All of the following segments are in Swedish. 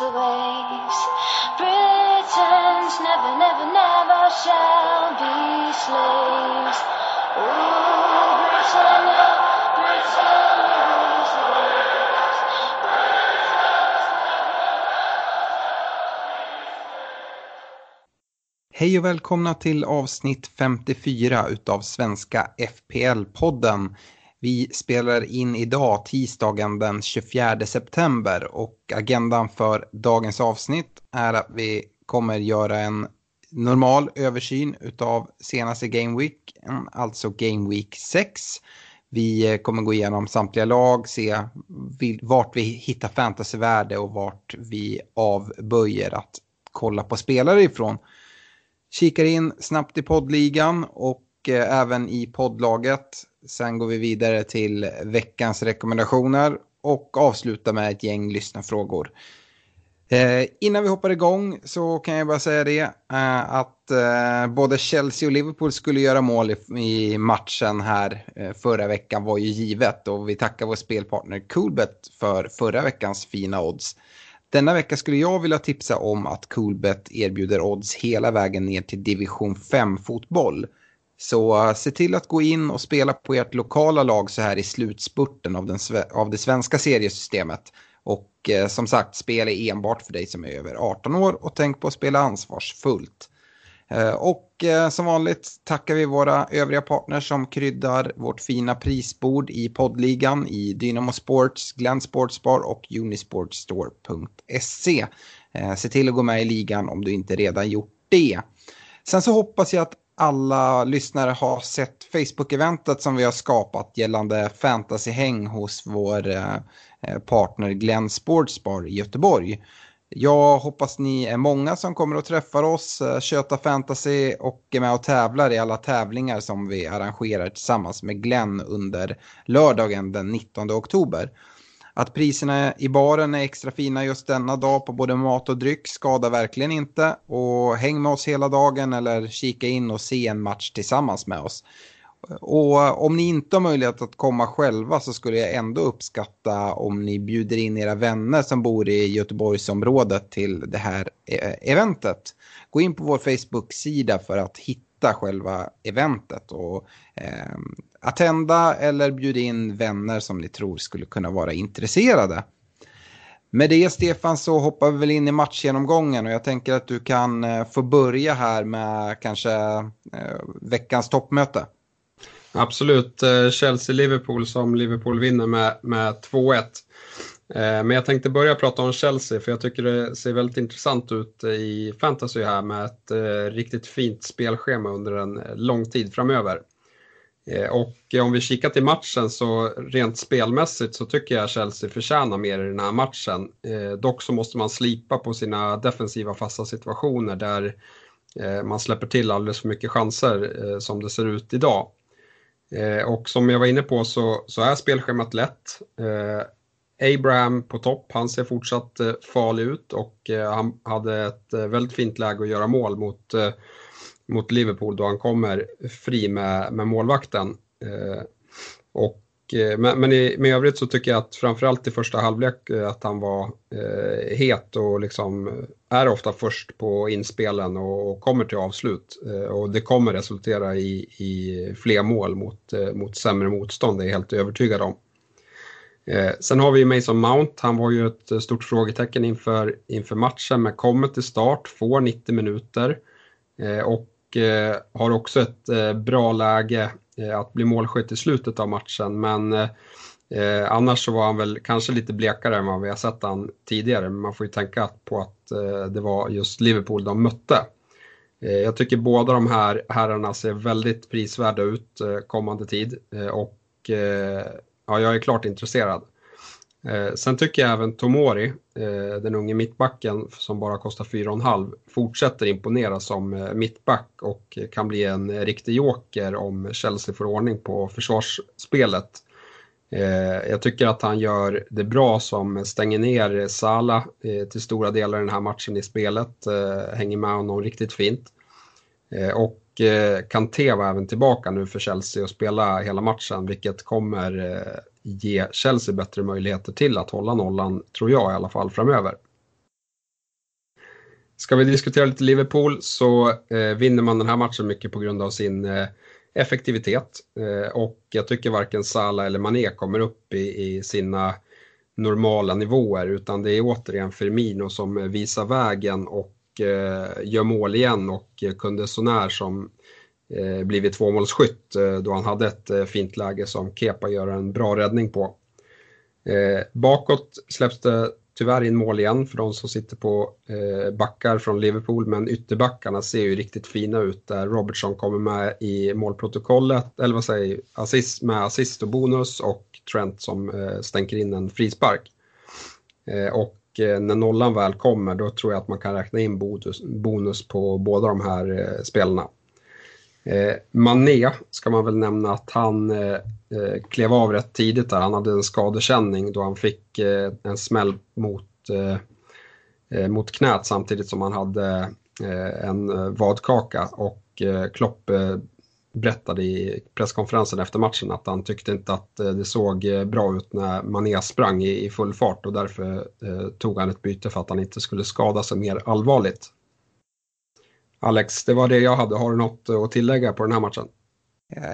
Rules the waves. Britons never, never, never shall be slaves. Ooh, Britannia, Britannia rules the waves. Hej och välkomna till avsnitt 54 utav Svenska FPL-podden. Vi spelar in idag tisdagen den 24 september och agendan för dagens avsnitt är att vi kommer göra en normal översyn utav senaste Game Week, alltså Game Week 6. Vi eh, kommer gå igenom samtliga lag, se vart vi hittar fantasyvärde och vart vi avböjer att kolla på spelare ifrån. Kikar in snabbt i poddligan och eh, även i poddlaget. Sen går vi vidare till veckans rekommendationer och avslutar med ett gäng lyssnarfrågor. Eh, innan vi hoppar igång så kan jag bara säga det eh, att eh, både Chelsea och Liverpool skulle göra mål i, i matchen här eh, förra veckan var ju givet och vi tackar vår spelpartner Coolbet för förra veckans fina odds. Denna vecka skulle jag vilja tipsa om att Coolbet erbjuder odds hela vägen ner till division 5-fotboll. Så eh, se till att gå in och spela på ert lokala lag så här i slutspurten av, den, av det svenska seriesystemet. Och eh, som sagt, spel är enbart för dig som är över 18 år och tänk på att spela ansvarsfullt. Eh, Och eh, som vanligt tackar vi våra övriga partners som kryddar vårt fina prisbord i poddligan i Dynamo Sports, Glenn Sportsbar och unisportstore.se. Eh, Se till att gå med i ligan om du inte redan gjort det. Sen så hoppas jag att alla lyssnare har sett Facebook-eventet som vi har skapat gällande fantasyhäng hos vår eh, partner Glenn Sportsbar i Göteborg. Jag hoppas ni är många som kommer att träffa oss, eh, köta fantasy och är med och tävlar i alla tävlingar som vi arrangerar tillsammans med Glenn under lördagen den 19 oktober. Att priserna i baren är extra fina just denna dag på både mat och dryck skadar verkligen inte. Och häng med oss hela dagen eller kika in och se en match tillsammans med oss. Och om ni inte har möjlighet att komma själva så skulle jag ändå uppskatta om ni bjuder in era vänner som bor i Göteborgsområdet till det här eh, eventet. Gå in på vår Facebook-sida för att hitta själva eventet och eh, attenda eller bjud in vänner som ni tror skulle kunna vara intresserade. Med det Stefan så hoppar vi väl in i matchgenomgången och jag tänker att du kan eh, få börja här med kanske eh, veckans toppmöte. Absolut, eh, Chelsea-Liverpool som Liverpool vinner med, med 2-1. Eh, men jag tänkte börja prata om Chelsea för jag tycker det ser väldigt intressant ut i fantasy här med ett eh, riktigt fint spelschema under en lång tid framöver. Eh, och om vi kikar till matchen så rent spelmässigt så tycker jag Chelsea förtjänar mer i den här matchen. Dock så måste man slipa på sina defensiva fasta situationer där man släpper till alldeles för mycket chanser som det ser ut idag. Och som jag var inne på så, så är spelschemat lätt. Abraham på topp, han ser fortsatt eh, farlig ut och eh, han hade ett eh, väldigt fint läge att göra mål mot, mot Liverpool då han kommer fri med, med målvakten. Och, men men i, med övrigt så tycker jag att framförallt i första halvlek att han var het och liksom är ofta först på inspelen och, och kommer till avslut. Och det kommer resultera i, i fler mål mot, mot sämre motstånd, det är jag helt övertygad om. Eh, sen har vi Mason Mount, han var ju ett eh, stort frågetecken inför, inför matchen men kommer till start, får 90 minuter eh, och eh, har också ett eh, bra läge eh, att bli målskytt i slutet av matchen. Men eh, eh annars så var han väl kanske lite blekare än vad vi har sett han tidigare. Men man får ju tänka på att eh, det var just Liverpool de mötte. Jag tycker båda de här herrarna ser väldigt prisvärda ut kommande tid och ja, jag är klart intresserad. Eh, sen tycker jag även Tomori, eh, den unge mittbacken som bara kostar 4,5, fortsätter imponera som eh, mittback och kan bli en riktig joker om Chelsea får ordning på försvarsspelet. Eh, jag tycker att han gör det bra som stänger ner Sala eh, till stora delar i den här matchen i spelet, eh, hänger med honom riktigt fint. Eh, och Eh, Kanté var även tillbaka nu för Chelsea och spela hela matchen, vilket kommer eh, ge Chelsea bättre möjligheter till att hålla nollan, tror jag i alla fall, framöver. Ska vi diskutera lite Liverpool så eh, vinner man den här matchen mycket på grund av sin eh, effektivitet. Eh, och jag tycker varken Salah eller Mané kommer upp i, i, sina normala nivåer utan det är återigen Firmino som eh, visar vägen och Eh, gör mål igen och kunde sånär som eh, blivit tvåmålsskytt eh, då han hade ett eh, fint läge som Kepa gör en bra räddning på. Eh, bakåt släpps det tyvärr in mål igen för de som sitter på eh, backar från Liverpool men ytterbackarna ser ju riktigt fina ut där Robertson kommer med i målprotokollet, eller vad säger assist, med assist och bonus och Trent som eh, stänker in en frispark. Eh, och Eh, när nollan väl kommer då tror jag att man kan räkna in bonus, bonus på båda de här eh, spelarna. Eh, Mané ska man väl nämna att han eh, eh, klev av rätt tidigt där. Han hade en skadekänning då han fick eh, en smäll mot, mot knät samtidigt som han hade en vadkaka och Klopp berättade i presskonferensen efter matchen att han tyckte inte att eh, det såg eh, bra ut när Mané sprang i, full fart och därför eh, tog han ett byte för att han inte skulle skada sig mer allvarligt. Alex, det var det jag hade. Har du något att tillägga på den här matchen?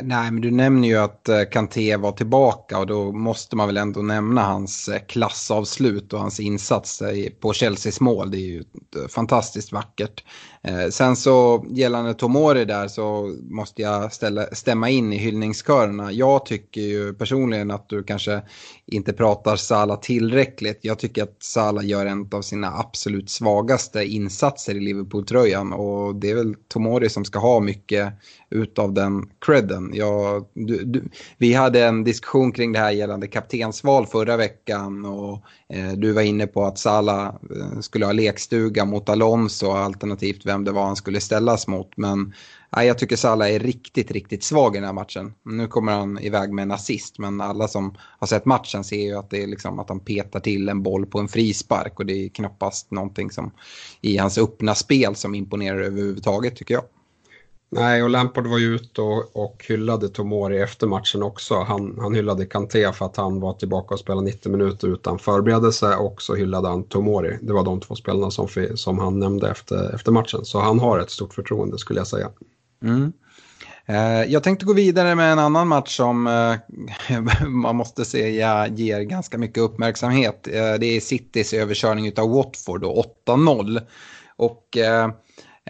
Nej, men du nämner ju att Kanté var tillbaka och då måste man väl ändå nämna hans klassavslut och hans insats på Chelseas mål. Det är ju fantastiskt vackert. Eh, sen så gällande Tomori där så måste jag ställa, stämma in i hyllningskörerna. Jag tycker ju personligen att du kanske inte pratar Sala tillräckligt. Jag tycker att Sala gör en av sina absolut svagaste insatser i Liverpool-tröjan och det är väl Tomori som ska ha mycket utav den credden. Jag, du, du, vi hade en diskussion kring det här gällande kaptensval förra veckan och eh, du var inne på att Sala eh, skulle ha lekstuga mot Alonso alternativt vem vem det var han skulle ställas mot. Men Nej, jag tycker Salah är riktigt, riktigt svag i den här matchen. Nu kommer han iväg med en assist, men alla som har sett matchen ser ju att det är liksom att han petar till en boll på en frispark och det är knappast någonting som i hans öppna spel som imponerar överhuvudtaget tycker jag. Nej, och Lampard var ju ute och, och hyllade Tomori efter matchen också. Han, han hyllade Kanté för att han var tillbaka och spelade 90 minuter utan förberedelse och så hyllade han Tomori. Det var de två spelarna som, som han nämnde efter, efter matchen. Så han har ett stort förtroende skulle jag säga. Mm. Eh, jag tänkte gå vidare med en annan match som eh, man måste säga ger ganska mycket uppmärksamhet. Eh, det är Citys överkörning av Watford och 8-0. Och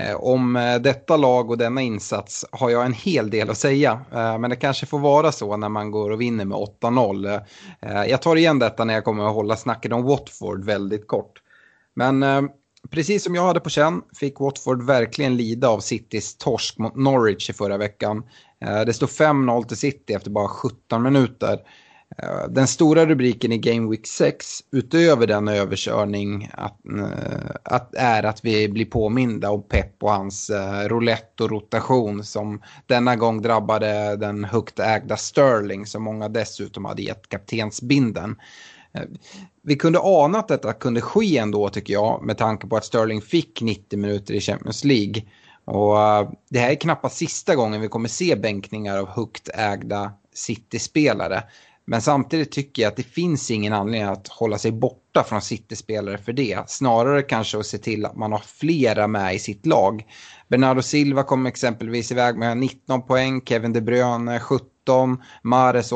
Eh, om eh, detta lag och denna insats har jag en hel del att säga. Eh, men det kanske får vara så när man går och vinner med 8-0. Jag tar igen detta när jag kommer att hålla snacket om Watford väldigt kort. Men precis som jag hade på känn fick Watford verkligen lida av Citys torsk mot Norwich i förra veckan. Det stod 5-0 till City efter bara 17 minuter. Eh, den stora rubriken i Game Week 6, utöver den överkörning, att, eh, att, är att vi blir påminda om Pep och hans eh, roulette och rotation som denna gång drabbade den högt ägda Sterling som många dessutom hade gett kaptensbinden. Vi kunde ana att detta kunde ske ändå tycker jag med tanke på att Sterling fick 90 minuter i Champions League. Och det här är knappast sista gången vi kommer se bänkningar av högt ägda City-spelare. Men samtidigt tycker jag att det finns ingen anledning att hålla sig borta från City-spelare för det. Snarare kanske att se till att man har flera med i sitt lag. Bernardo Silva kom exempelvis iväg med 19 poäng, Kevin De Bruyne 17 Mares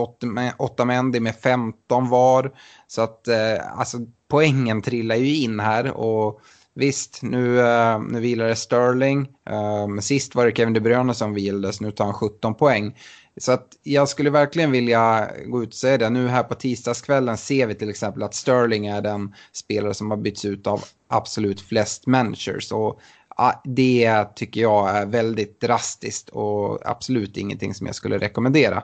Otamendi med 15 var. Så att eh, alltså, poängen trillar ju in här och visst, nu, eh, nu vilar Sterling. Um, sist var det Kevin De Bruyne som vilades, nu tar han 17 poäng. Så att jag skulle verkligen vilja gå ut och säga det. Nu här på tisdagskvällen ser vi till exempel att Sterling är den spelare som har bytts ut av absolut flest managers. Och det tycker jag är väldigt drastiskt och absolut ingenting som jag skulle rekommendera.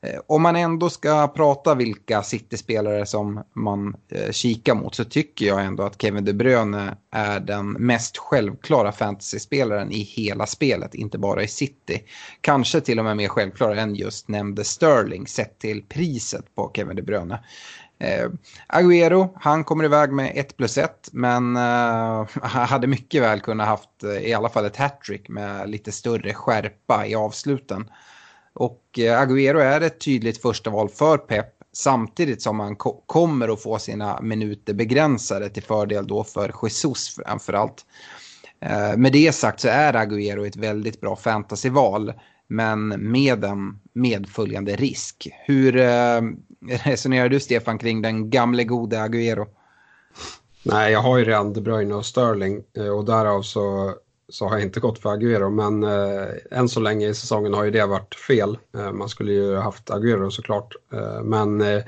Eh, om man ändå ska prata vilka City-spelare som man eh, kikar mot så tycker jag ändå att Kevin De Bruyne är den mest självklara fantasy-spelaren i hela spelet, inte bara i City. Kanske till och med mer självklar än just nämnde Sterling sett till priset på Kevin De Bruyne. Eh, Agüero, han kommer iväg med 1 plus 1 men eh, hade mycket väl kunnat haft eh, i alla fall ett hattrick med lite större skärpa i avsluten. Och Aguero Agüero är ett tydligt första val för Pep samtidigt som han ko kommer att få sina minuter begränsade till fördel då för Jesus framförallt. Eh, med det sagt så är Agüero ett väldigt bra fantasyval men med en medföljande risk. Hur eh, resonerar du Stefan kring den gamle gode Agüero? Nej, jag har ju redan De Bruyne och Sterling eh, och därav så, så har jag inte gått för Agüero. Men eh, än så länge i säsongen har ju det varit fel. Eh, man skulle ju haft Agüero såklart. Eh, men eh,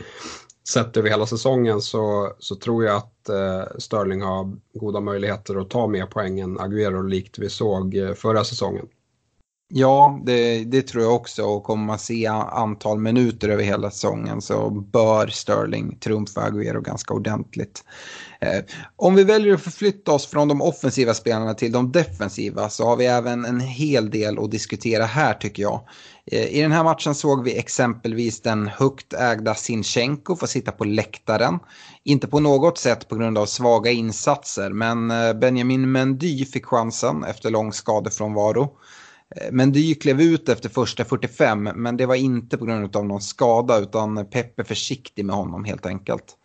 sett över hela säsongen så, så tror jag att eh, Sterling har goda möjligheter att ta mer poäng än Agüero likt vi såg eh, förra säsongen. Ja, det, det, tror jag också. Och kommer man se antal minuter över hela säsongen så bör Sterling trumfa Agüero ganska ordentligt. Eh, om vi väljer att förflytta oss från de offensiva spelarna till de defensiva så har vi även en hel del att diskutera här tycker jag. Eh, I den här matchen såg vi exempelvis den högt ägda Sinchenko få sitta på läktaren. Inte på något sätt på grund av svaga insatser men eh, Benjamin Mendy fick chansen efter lång skadefrånvaro. Eh, men Dy klev ut efter första 45 men det var inte på grund av någon skada utan Peppe försiktig med honom helt enkelt.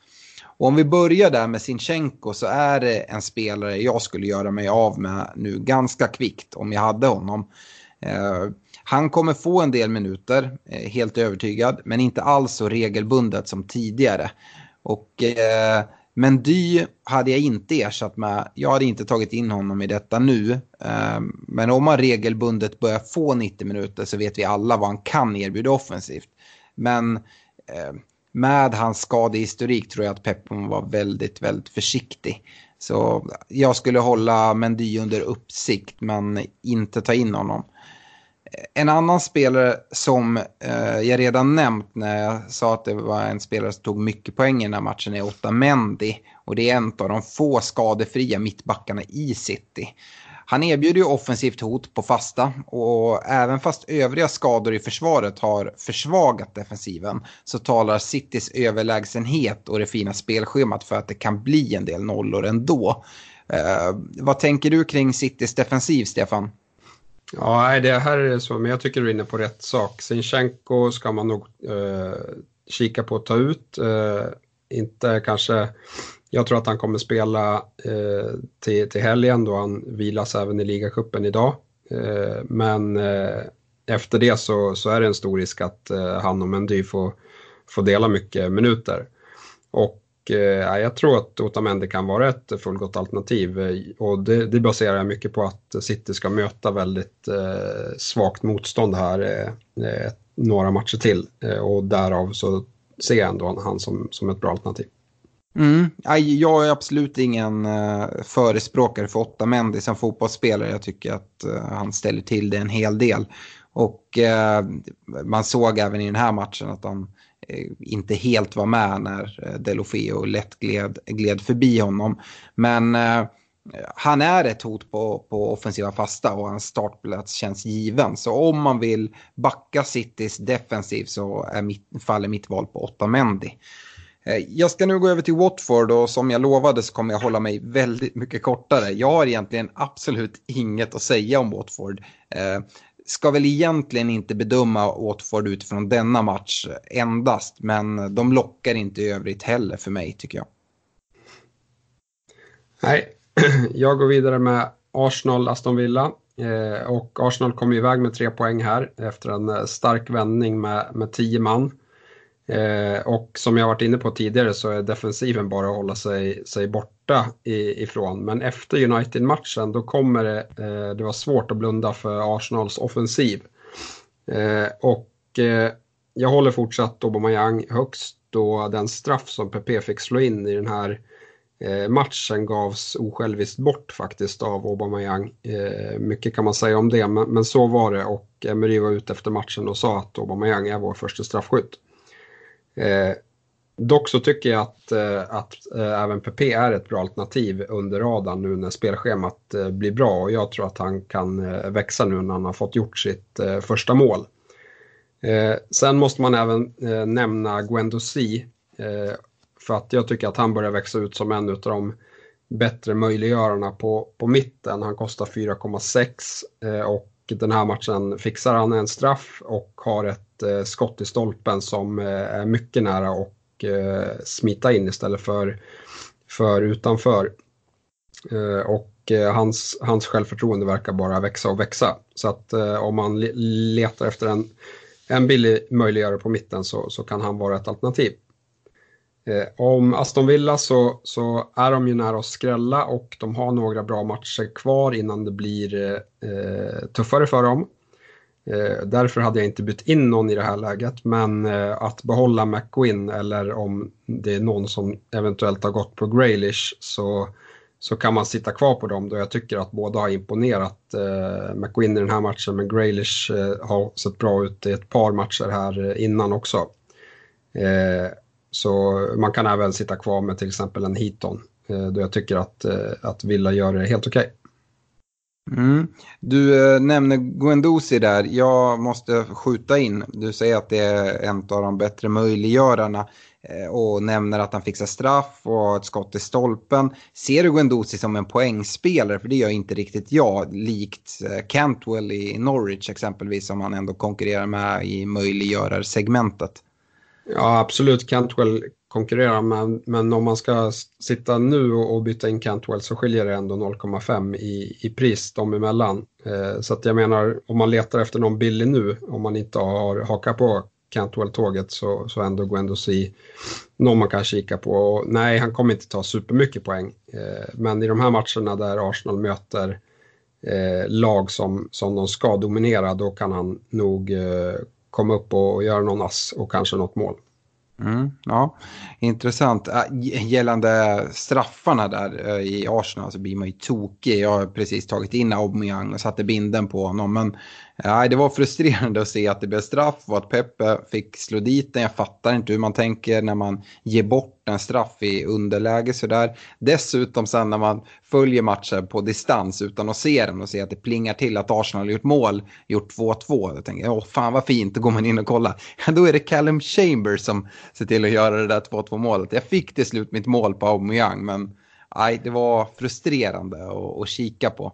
Och om vi börjar där med Sinchenko så är det en spelare jag skulle göra mig av med nu ganska kvickt om jag hade honom. Eh, han kommer få en del minuter, eh, helt övertygad, men inte alls så regelbundet som tidigare. Och eh, men Dy hade jag inte ersatt med. Jag hade inte tagit in honom i detta nu. Eh, men om man regelbundet börjar få 90 minuter så vet vi alla vad han kan erbjuda offensivt. Men eh, med hans skadehistorik tror jag att Peppon var väldigt, väldigt försiktig. Så jag skulle hålla Mendy under uppsikt men inte ta in honom. En annan spelare som eh, jag redan nämnt när jag sa att det var en spelare som tog mycket poäng i den här matchen är Otamendi. Och det är en av de få skadefria mittbackarna i City. Han erbjuder ju offensivt hot på fasta och även fast övriga skador i försvaret har försvagat defensiven så talar Citys överlägsenhet och det fina spelschemat för att det kan bli en del nollor ändå. Eh, vad tänker du kring Citys defensiv, Stefan? Ja, det här är så, men jag tycker du är inne på rätt sak. Sinchenko ska man nog eh, kika på att ta ut. Eh, inte kanske, jag tror att han kommer spela eh, till, till helgen då han vilas även i ligacupen idag. Eh, men eh, efter det så, så är det en stor risk att eh, han och Mendy får, får dela mycket minuter. Och eh, jag tror att Otamendi kan vara ett fullgott alternativ eh, och det, det baserar jag mycket på att City ska möta väldigt eh, svagt motstånd här eh, eh några matcher till eh, och därav så ser jag ändå han som, som ett bra alternativ. Mm. Jag är absolut ingen eh, förespråkare för Otamendi som fotbollsspelare. Jag tycker att han ställer till det en hel del. Och man såg även i den här matchen att han Eh, inte helt var med när eh, Delofeo lätt gled, gled förbi honom. Men eh, han är ett hot på, på offensiva fasta och hans startplats känns given. Så om man vill backa Citys defensiv så är mitt, faller mitt val på 8 eh, Jag ska nu gå över till Watford och som jag lovade så kommer jag hålla mig väldigt mycket kortare. Jag har egentligen absolut inget att säga om Watford ska väl egentligen inte bedöma Watford utifrån denna match endast, men de lockar inte i övrigt heller för mig tycker jag. Nej, jag går vidare med Arsenal-Aston Villa. Eh, och Arsenal kom iväg med tre poäng här efter en eh, stark vändning med, med tio man. Eh, och som jag varit inne på tidigare så är defensiven bara att hålla sig, sig borta borta ifrån. Men efter United-matchen då kommer det, eh, det var svårt att blunda för Arsenals offensiv. Eh, och eh, jag håller fortsatt Aubameyang högst då den straff som PP fick slå in i den här matchen gavs osjälviskt bort faktiskt av Aubameyang. Mycket kan man säga om det, men, men, så var det och Emery var ute efter matchen och sa att Aubameyang är vår första straffskytt. Dock så tycker jag att, eh, att eh, även PP är ett bra alternativ under radarn nu när spelschemat eh, blir bra och jag tror att han kan växa nu när han har fått gjort sitt första mål. Sen måste man även nämna Guendouzi. För att jag tycker att han börjar växa ut som en av de bättre möjliggörarna på, på mitten. Han kostar 4,6 och den här matchen fixar han en straff och har ett skott i stolpen som är mycket nära och och eh, smita in istället för, för utanför. Eh, och eh, hans, hans självförtroende verkar bara växa och växa. Så att om man letar efter en en billig möjliggörare på mitten så, så kan han vara ett alternativ. Om Aston Villa så, så är de ju nära att skrälla och de har några bra matcher kvar innan det blir eh, tuffare för dem. Eh, därför hade jag inte bytt in någon i det här läget, men eh, att behålla McQuinn eller om det är någon som eventuellt har gått på Graylish så så kan man sitta kvar på dem då jag tycker att båda har imponerat. Eh, McQueen i den här matchen men Graylish eh, har sett bra ut i ett par matcher här eh, innan också. Eh, så man kan även sitta kvar med till exempel en Heaton eh, då jag tycker att, eh, att Villa gör det helt okej. Okay. Mm. Du eh, nämner Guendouzi där. Jag måste skjuta in. Du säger att det är en av de bättre möjliggörarna. Eh, och nämner att han fixar straff och ett skott i stolpen. Ser du Guendouzi som en poängspelare? För det gör inte riktigt jag, likt eh, Cantwell i Norwich exempelvis som han ändå konkurrerar med i möjliggörarsegmentet. Ja, absolut. Cantwell konkurrera men, men om man ska sitta nu och, byta in Cantwell så skiljer det ändå 0,5 i, i pris dem emellan. Eh, så att jag menar, om man letar efter någon billig nu, om man inte har hakat på Cantwell-tåget så, så ändå gå ändå se någon man kan kika på. Och nej, han kommer inte ta supermycket poäng. Eh, men i de här matcherna där Arsenal möter eh, lag som, som de ska dominera, då kan han nog eh, komma upp och, och göra någon ass och kanske något mål. Mm, ja, intressant. Äh, gällande straffarna där äh, i Arsenal så blir man ju tokig. Jag har precis tagit in Aubameyang och satte binden på honom. Men nej, det var frustrerande att se att det blev straff och att Peppe fick slå dit den. Jag fattar inte hur man tänker när man ger bort en straff i underläge sådär. Dessutom sen när man följer matchen på distans utan att se den och se att det plingar till att Arsenal har gjort mål, gjort 2-2. Då tänker jag, åh fan vad fint, då går man in och kollar. Då är det Callum Chambers som ser till att göra det där 2-2 målet. Jag fick till slut mitt mål på Aubameyang men nej, det var frustrerande att, att kika på.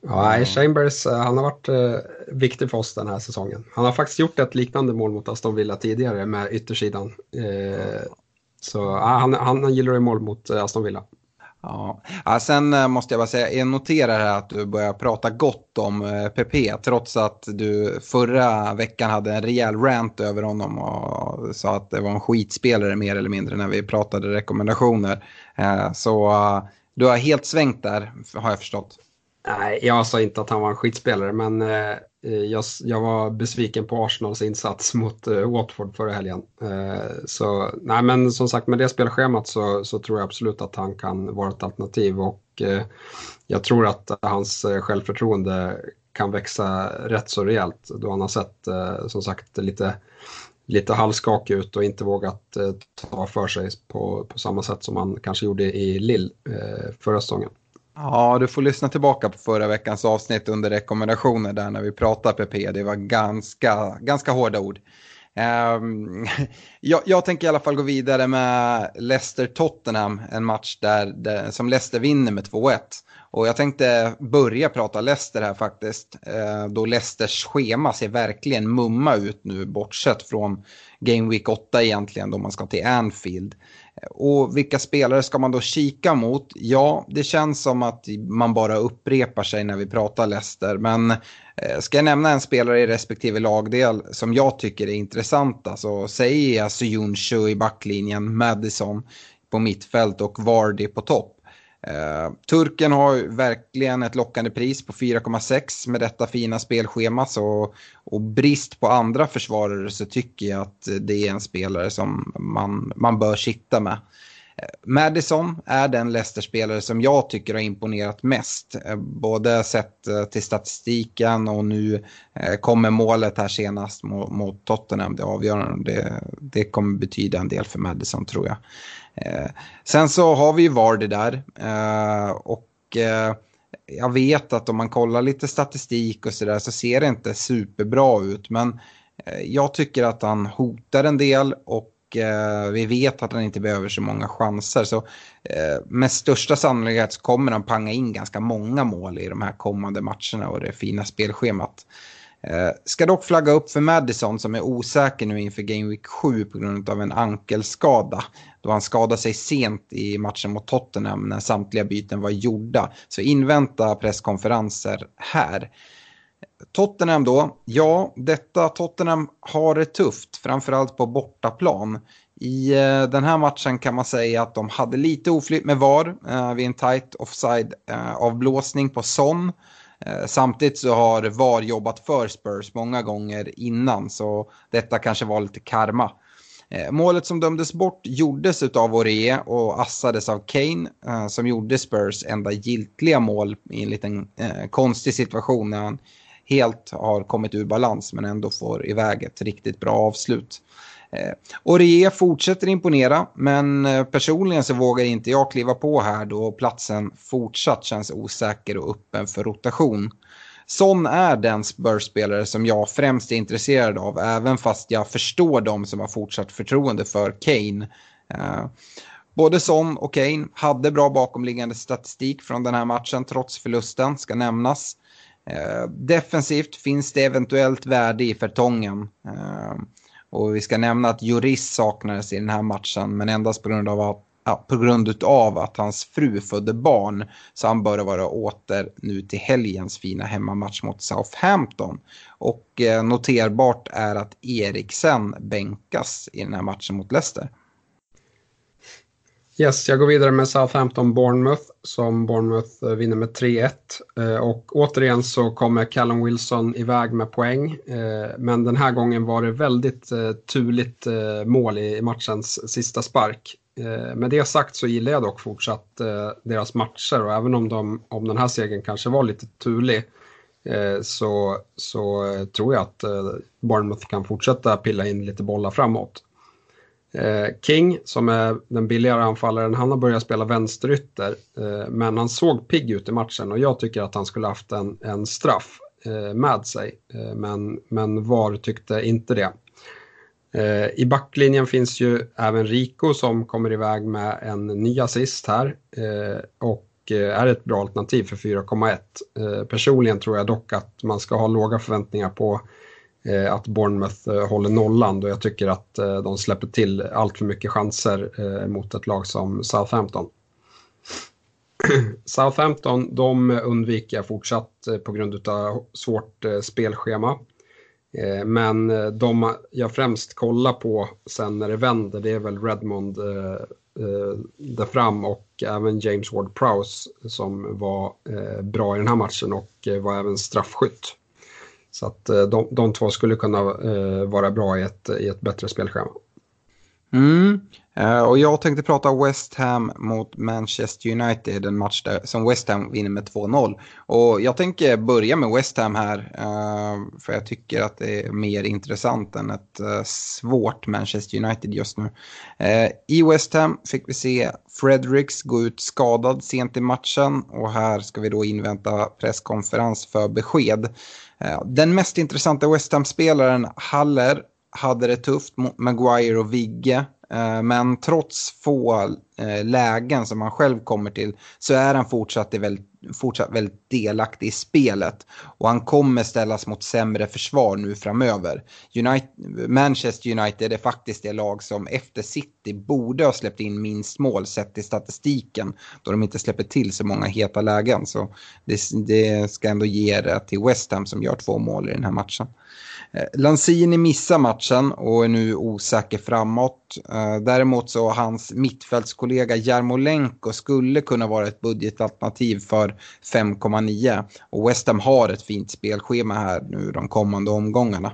Ja, Chambers eh, han har varit eh, viktig för oss den här säsongen. Han har faktiskt gjort ett liknande mål mot Aston Villa tidigare med yttersidan. Eh, så han, han gillar ju mål mot eh, Aston Villa. Ja. ja, sen eh, måste jag bara säga, jag noterar här att du börjar prata gott om PP trots att du förra veckan hade en rejäl rant över honom och sa att det var en skitspelare mer eller mindre när vi pratade rekommendationer. Så du har helt svängt där har jag förstått. Nej, jag sa inte att han var en skitspelare, men eh, Eh, jag, jag, var besviken på Arsenals insats mot eh, Watford förra helgen. Eh, så nej, men som sagt med det spelschemat så, så tror jag absolut att han kan vara ett alternativ och eh, jag tror att hans eh, självförtroende kan växa rätt så rejält då han har sett eh, som sagt lite lite halvskakig ut och inte vågat ta för sig på, på samma sätt som han kanske gjorde i Lille förra säsongen. Ja, du får lyssna tillbaka på förra veckans avsnitt under rekommendationer där när vi pratade PP. Det var ganska, ganska hårda ord. Um, jag, jag, tänker i alla fall gå vidare med Leicester-Tottenham, en match där, där, som Leicester vinner med 2-1. Och jag tänkte börja prata Leicester här faktiskt, uh, då Leicesters schema ser verkligen mumma ut nu, bortsett från Game Week 8 egentligen, då man ska till Anfield. Och vilka spelare ska man då kika mot? Ja, det känns som att man bara upprepar sig när vi pratar Leicester. Men eh, ska jag nämna en spelare i respektive lagdel som jag tycker är intressanta så alltså, säger jag Suyunshu i backlinjen, Madison på mittfält och Vardy på topp. Eh, turken har verkligen ett lockande pris på 4,6 med detta fina spelschema. Så, och brist på andra försvarare så tycker jag att det är en spelare som man, man bör sitta med. Eh, Madison är den Leicester-spelare som jag tycker har imponerat mest. Eh, både sett till statistiken och nu kommer målet här senast mot, mot Tottenham. Det avgörande. Det, det kommer betyda en del för Madison tror jag. Eh, sen så har vi ju Vardy där eh, och eh, jag vet att om man kollar lite statistik och sådär så ser det inte superbra ut. Men eh, jag tycker att han hotar en del och eh, vi vet att han inte behöver så många chanser. Så eh, med största sannolikhet så kommer han panga in ganska många mål i de här kommande matcherna och det fina spelschemat. Eh, ska dock flagga upp för Madison som är osäker nu inför Game Week 7 på grund av en ankelskada. Då han skadade sig sent i matchen mot Tottenham när samtliga byten var gjorda. Så invänta presskonferenser här. Tottenham då, ja, detta Tottenham har det tufft, framförallt på bortaplan. I eh, den här matchen kan man säga att de hade lite oflytt med VAR eh, vid en tight offside eh, avblåsning på Son. Eh, samtidigt så har VAR jobbat för Spurs många gånger innan så detta kanske var lite karma. Eh, målet som dömdes bort gjordes av Orie och assades av Kane eh, som gjorde Spurs enda giltiga mål i en liten konstig situation när han helt har kommit ur balans men ändå får iväg ett riktigt bra avslut. Eh, Orier Orie fortsätter imponera, men eh, personligen så vågar inte jag kliva på här då platsen fortsatt känns osäker och öppen för rotation. Son är den Spurs-spelare som jag främst är intresserad av, även fast jag förstår de som har fortsatt förtroende för Kane. Eh, både Son och Kane hade bra bakomliggande statistik från den här matchen trots förlusten, ska nämnas. Defensivt finns det eventuellt värde i Fertongen. Och vi ska nämna att Juris saknades i den här matchen, men endast på grund av att Ja, på grund av att hans fru födde barn. Så han bör vara åter nu till helgens fina hemmamatch mot Southampton. Och eh, noterbart är att Eriksen bänkas i den här matchen mot Leicester. Yes, jag går vidare med Southampton Bournemouth som Bournemouth eh, vinner med 3-1. Eh, och återigen så kommer Callum Wilson iväg med poäng. Eh, men den här gången var det väldigt turligt mål i matchens sista spark. Med det sagt så gillar jag dock fortsatt deras matcher och även om, de, om den här segern kanske var lite turlig så, så tror jag att Bournemouth kan fortsätta pilla in lite bollar framåt. Eh, King, som är den billigare anfallaren, han har börjat spela vänsterytter. Eh, men han såg pigg ut i matchen och jag tycker att han skulle haft en, en straff eh, med sig. Eh, men, men VAR tyckte inte det. Eh, I backlinjen finns ju även Rico som kommer iväg med en ny assist här. Eh, och är ett bra alternativ för 4,1. Personligen tror jag dock att man ska ha låga förväntningar på Eh, att Bournemouth eh, håller nollan då jag tycker att eh, de släpper till allt för mycket chanser eh, mot ett lag som Southampton. Southampton de undviker jag fortsatt eh, på grund av svårt spelschema. Men de jag främst kollar på sen när det vänder det är väl Redmond där fram och även James Ward-Prowse som var bra i den här matchen och var även straffskytt. Så att eh, de, de två skulle kunna eh, vara bra i ett, i ett bättre spelschema. Mm. Eh, och jag tänkte prata West Ham mot Manchester United, en match där, som West Ham vinner med 2-0. Och jag tänker börja med West Ham här, för jag tycker att det är mer intressant än ett svårt Manchester United just nu. I West Ham fick vi se Fredericks gå ut skadad sent i matchen och här ska vi då invänta presskonferens för besked. Eh, den mest intressanta West Ham-spelaren, Haller, hade det tufft mot Maguire och Vigge. Eh, men trots få eh, lägen som han själv kommer till så är han fortsatt väldigt, fortsatt väldigt delaktig i spelet. Och han kommer ställas mot sämre försvar nu framöver. United, Manchester United är faktiskt det lag som efter City borde ha släppt in minst mål sett i statistiken. Då de inte släpper till så många heta lägen. Så det, det ska ändå ge det till West Ham som gör två mål i den här matchen. Eh, Lanzini missar matchen och är nu osäker framåt. Eh, däremot så hans mittfältskollega Jarmolenko skulle kunna vara ett budgetalternativ för 5,9. Och West Ham har ett fint spelschema här nu de kommande omgångarna.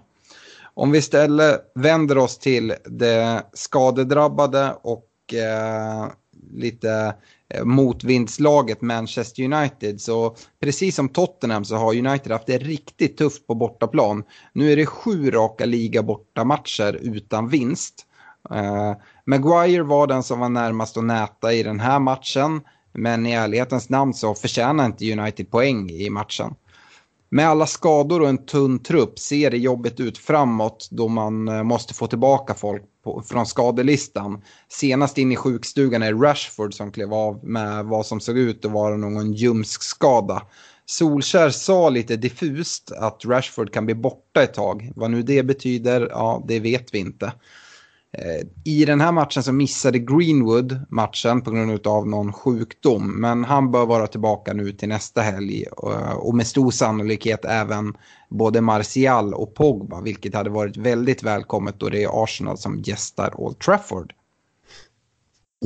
Om vi istället vänder oss till det skadedrabbade och eh, lite eh, motvindslaget Manchester United. Så precis som Tottenham så har United haft det riktigt tufft på bortaplan. Nu är det sju raka liga bortamatcher utan vinst. Uh, Maguire var den som var närmast att näta i den här matchen. Men i ärlighetens namn så förtjänar inte United poäng i matchen. Med alla skador och en tunn trupp ser det jobbigt ut framåt då man eh, måste få tillbaka folk på, från skadelistan. Senast in i sjukstugan är Rashford som klev av med vad som såg ut att vara någon ljumskskada. Solskär sa lite diffust att Rashford kan bli borta ett tag. Vad nu det betyder, ja det vet vi inte. Eh, I den här matchen så missade Greenwood matchen på grund av någon sjukdom. Men han bör vara tillbaka nu till nästa helg. Eh, och med stor sannolikhet även både Martial och Pogba. Vilket hade varit väldigt välkommet då det är Arsenal som gästar Old Trafford.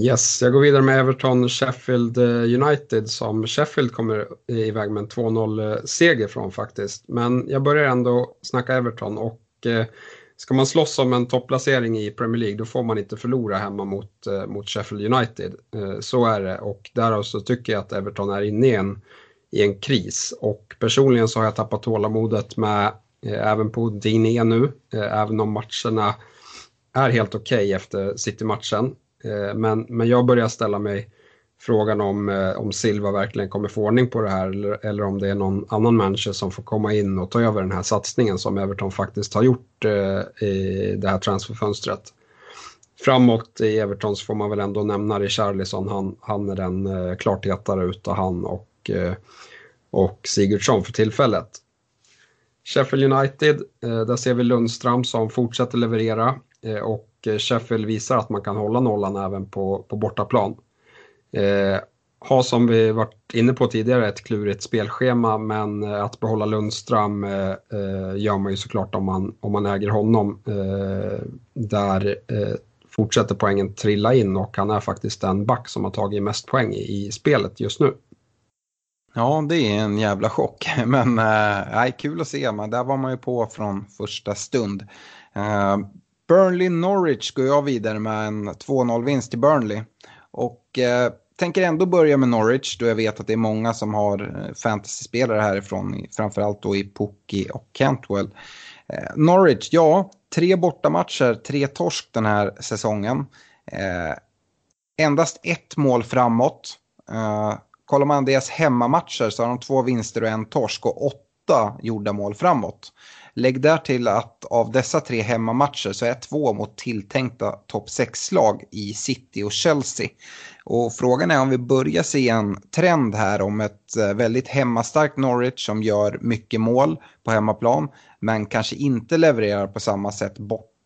Yes, jag går vidare med Everton Sheffield eh, United som Sheffield kommer iväg med en 2-0-seger från faktiskt. Men jag börjar ändå snacka Everton och ska man slåss om en topplacering i Premier League då får man inte förlora hemma mot, eh, mot Sheffield United. Eh, så är det och därav så tycker jag att Everton är inne i en, i en kris och personligen så har jag tappat tålamodet med eh, även på Diné nu, även om matcherna är helt okej okay efter City-matchen. Men, men jag börjar ställa mig frågan om, eh, om Silva verkligen kommer få ordning på det här eller, eller om det är någon annan manager som får komma in och ta över den här satsningen som Everton faktiskt har gjort eh, i det här transferfönstret. Framåt i Everton så får man väl ändå nämna Richarlison, han, han är den eh, klart hetare utav han och, eh, och Sigurdsson för tillfället. Sheffield United, eh, där ser vi Lundström som fortsätter leverera eh, och eh, Sheffield visar att man kan hålla nollan även på, på bortaplan. Eh, har som vi varit inne på tidigare ett klurigt spelschema men eh, att behålla Lundström eh, eh, gör man ju såklart om man, om man äger honom. Eh, där eh, fortsätter poängen trilla in och han är faktiskt den back som har tagit mest poäng i, i spelet just nu. Ja, det är en jävla chock. Men äh, kul att se. Men där var man ju på från första stund. Burnley-Norwich går jag vidare med en 2-0-vinst till Burnley. Och eh, tänker ändå börja med Norwich då jag vet att det är många som har eh, fantasyspelare härifrån. Framförallt då i Pookie och Cantwell. Eh, Norwich, ja, tre bortamatcher, tre torsk den här säsongen. Eh, endast ett mål framåt. Eh, kollar man deras hemmamatcher så har de två vinster och en torsk och åtta gjorda mål framåt. Lägg där till att av dessa tre hemmamatcher så är två mot tilltänkta topp 6-lag i City och Chelsea. Och frågan är om vi börjar se en trend här om ett eh, väldigt hemmastarkt Norwich som gör mycket mål på hemmaplan men kanske inte levererar på samma sätt borta.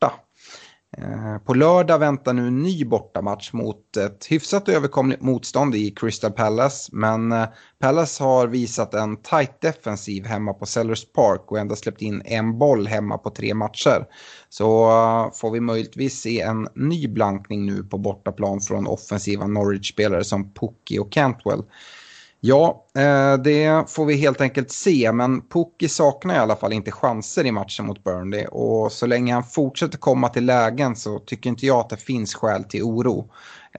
Eh, på lördag väntar nu en ny bortamatch mot ett hyfsat överkomligt motstånd i Crystal Palace. Men eh, Palace har visat en tight defensiv hemma på Sellers Park och endast släppt in en boll hemma på tre matcher. Så eh, får vi möjligtvis se en ny blankning nu på bortaplan från offensiva Norwich-spelare som Pookie och Cantwell. Ja, eh, det får vi helt enkelt se, men Pukki saknar i alla fall inte chanser i matchen mot Burnley och så länge han fortsätter komma till lägen så tycker inte jag att det finns skäl till oro.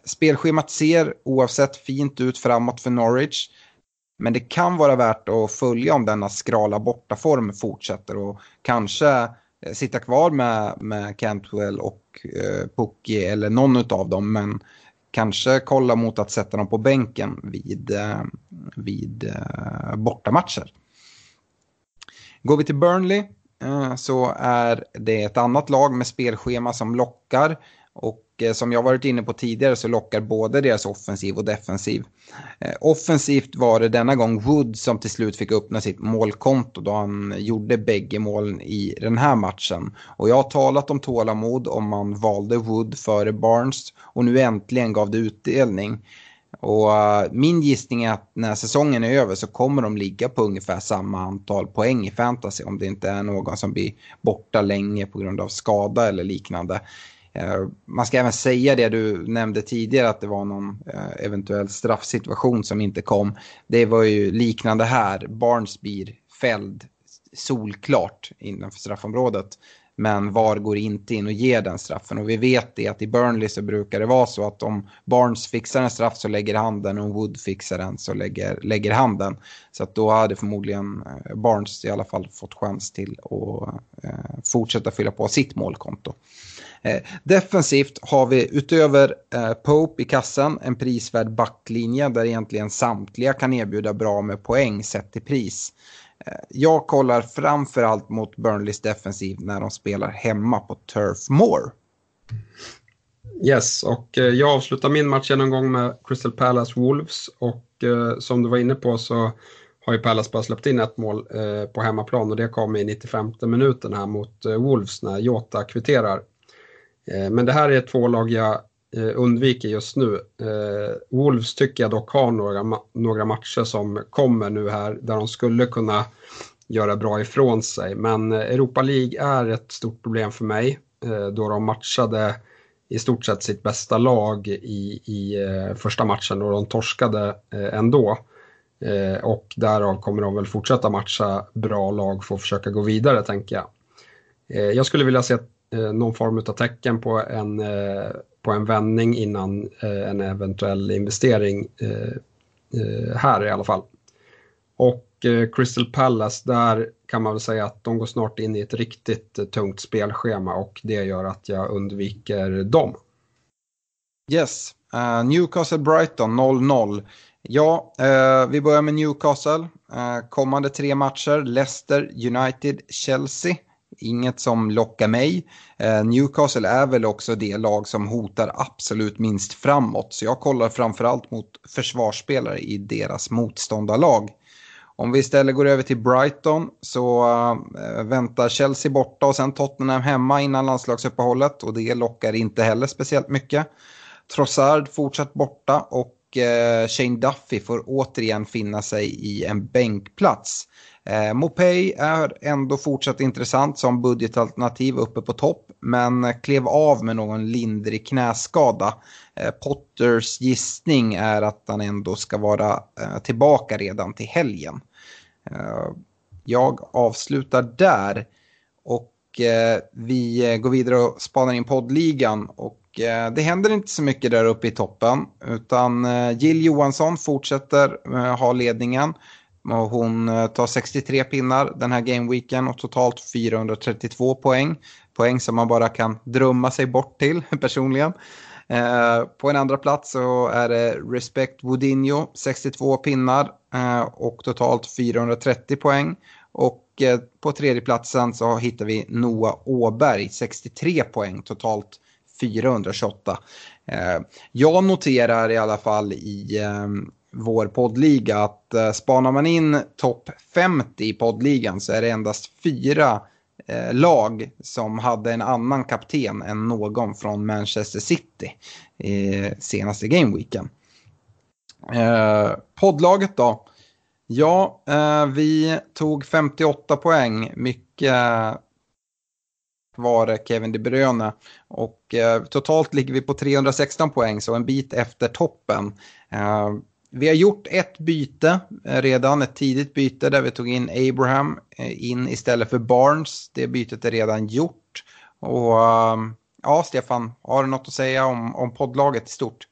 Spelschemat ser oavsett fint ut framåt för Norwich, men det kan vara värt att följa om denna skrala bortaform fortsätter och kanske eh, sitta kvar med, med Cantwell och eh, Pukki eller någon av dem, men kanske kolla mot att sätta dem på bänken vid, eh, vid eh, bortamatcher. Går vi till Burnley eh, så är det ett annat lag med spelschema som lockar Och Eh, som jag varit inne på tidigare så lockar både deras offensiv och defensiv. Eh, offensivt var det denna gång Wood som till slut fick öppna sitt målkonto då han gjorde bägge målen i den här matchen. Och jag har talat om tålamod om man valde Wood före Barnes och nu äntligen gav det utdelning. Och eh, min gissning är att när säsongen är över så kommer de ligga på ungefär samma antal poäng i fantasy om det inte är någon som blir borta länge på grund av skada eller liknande. Eh, man ska även säga det du nämnde tidigare att det var någon eh, eventuell straffsituation som inte kom. Det var ju liknande här. Barnes blir fälld solklart innanför straffområdet. Men VAR går inte in och ger den straffen. Och vi vet det att i Burnley så brukar det vara så att om Barnes fixar en straff så lägger han den och om Wood fixar den så lägger, lägger han den. Så att då hade förmodligen eh, Barnes i alla fall fått chans till att eh, fortsätta fylla på sitt målkonto. Eh, defensivt har vi utöver eh, Pope i kassen en prisvärd backlinje där egentligen samtliga kan erbjuda bra med poäng sett till pris. Eh, jag kollar framförallt mot Burnleys defensiv när de spelar hemma på Turf Moor. Yes, och eh, jag avslutar min match genomgång med Crystal Palace Wolves och eh, som du var inne på så har ju Palace bara släppt in ett mål eh, på hemmaplan och det kom i 95 minuten här mot eh, Wolves när Jota kvitterar. Eh, men det här är två lag jag eh, undviker just nu. Eh, Wolves tycker jag dock har några, några matcher som kommer nu här där de skulle kunna göra bra ifrån sig. Men Europa League är ett stort problem för mig då de matchade i stort sett sitt bästa lag i, i första matchen och de torskade ändå. Och därav kommer de väl fortsätta matcha bra lag för att försöka gå vidare tänker jag. Jag skulle vilja se Eh, någon form av tecken på en eh, på en vändning innan eh, en eventuell investering eh, eh här i alla fall. Och Crystal Palace, där kan man väl säga att de går snart in i ett riktigt tungt spelschema och det gör att jag undviker dem. Yes, uh, Newcastle Brighton 0-0. Ja, uh, vi börjar med Newcastle. Uh, kommande tre matcher, Leicester, United, Chelsea. Inget som lockar mig. Eh, Newcastle är väl också det lag som hotar absolut minst framåt. Så jag kollar framförallt mot försvarsspelare i deras motståndarlag. Om vi istället går över till Brighton så äh, väntar Chelsea borta och sen Tottenham hemma innan landslagsuppehållet och det lockar inte heller speciellt mycket. Trossard fortsatt borta och äh, Shane Duffy får återigen finna sig i en bänkplats. Eh, Mopay är ändå fortsatt intressant som budgetalternativ uppe på topp men klev av med någon lindrig knäskada. Eh, Potters gissning är att han ändå ska vara eh, tillbaka redan till helgen. Eh, jag avslutar där och eh, vi går vidare och spanar in poddligan och eh, det händer inte så mycket där uppe i toppen utan eh, Jill Johansson fortsätter eh, ha ledningen. Och hon eh, tar 63 pinnar den här gameweeken och totalt 432 poäng. Poäng som man bara kan drömma sig bort till personligen. Eh, på en andra plats så är det Respect Woodinho, 62 pinnar eh, och totalt 430 poäng. Och eh, på tredje platsen så hittar vi Noah Åberg, 63 poäng, totalt 428. Eh, jag noterar i alla fall i eh, vår poddliga att eh, spanar man in topp 50 i poddligan så är det endast fyra eh, lag som hade en annan kapten än någon från Manchester City i senaste gameweeken. Eh, poddlaget då? Ja, eh, vi tog 58 poäng. Mycket var Kevin De Bruyne. Och eh, totalt ligger vi på 316 poäng, så en bit efter toppen. Eh, vi har gjort ett byte eh, redan, ett tidigt byte där vi tog in Abraham eh, in istället för Barnes. Det bytet är redan gjort. Och ehm, ja, Stefan, har du något att säga om, om poddlaget i stort?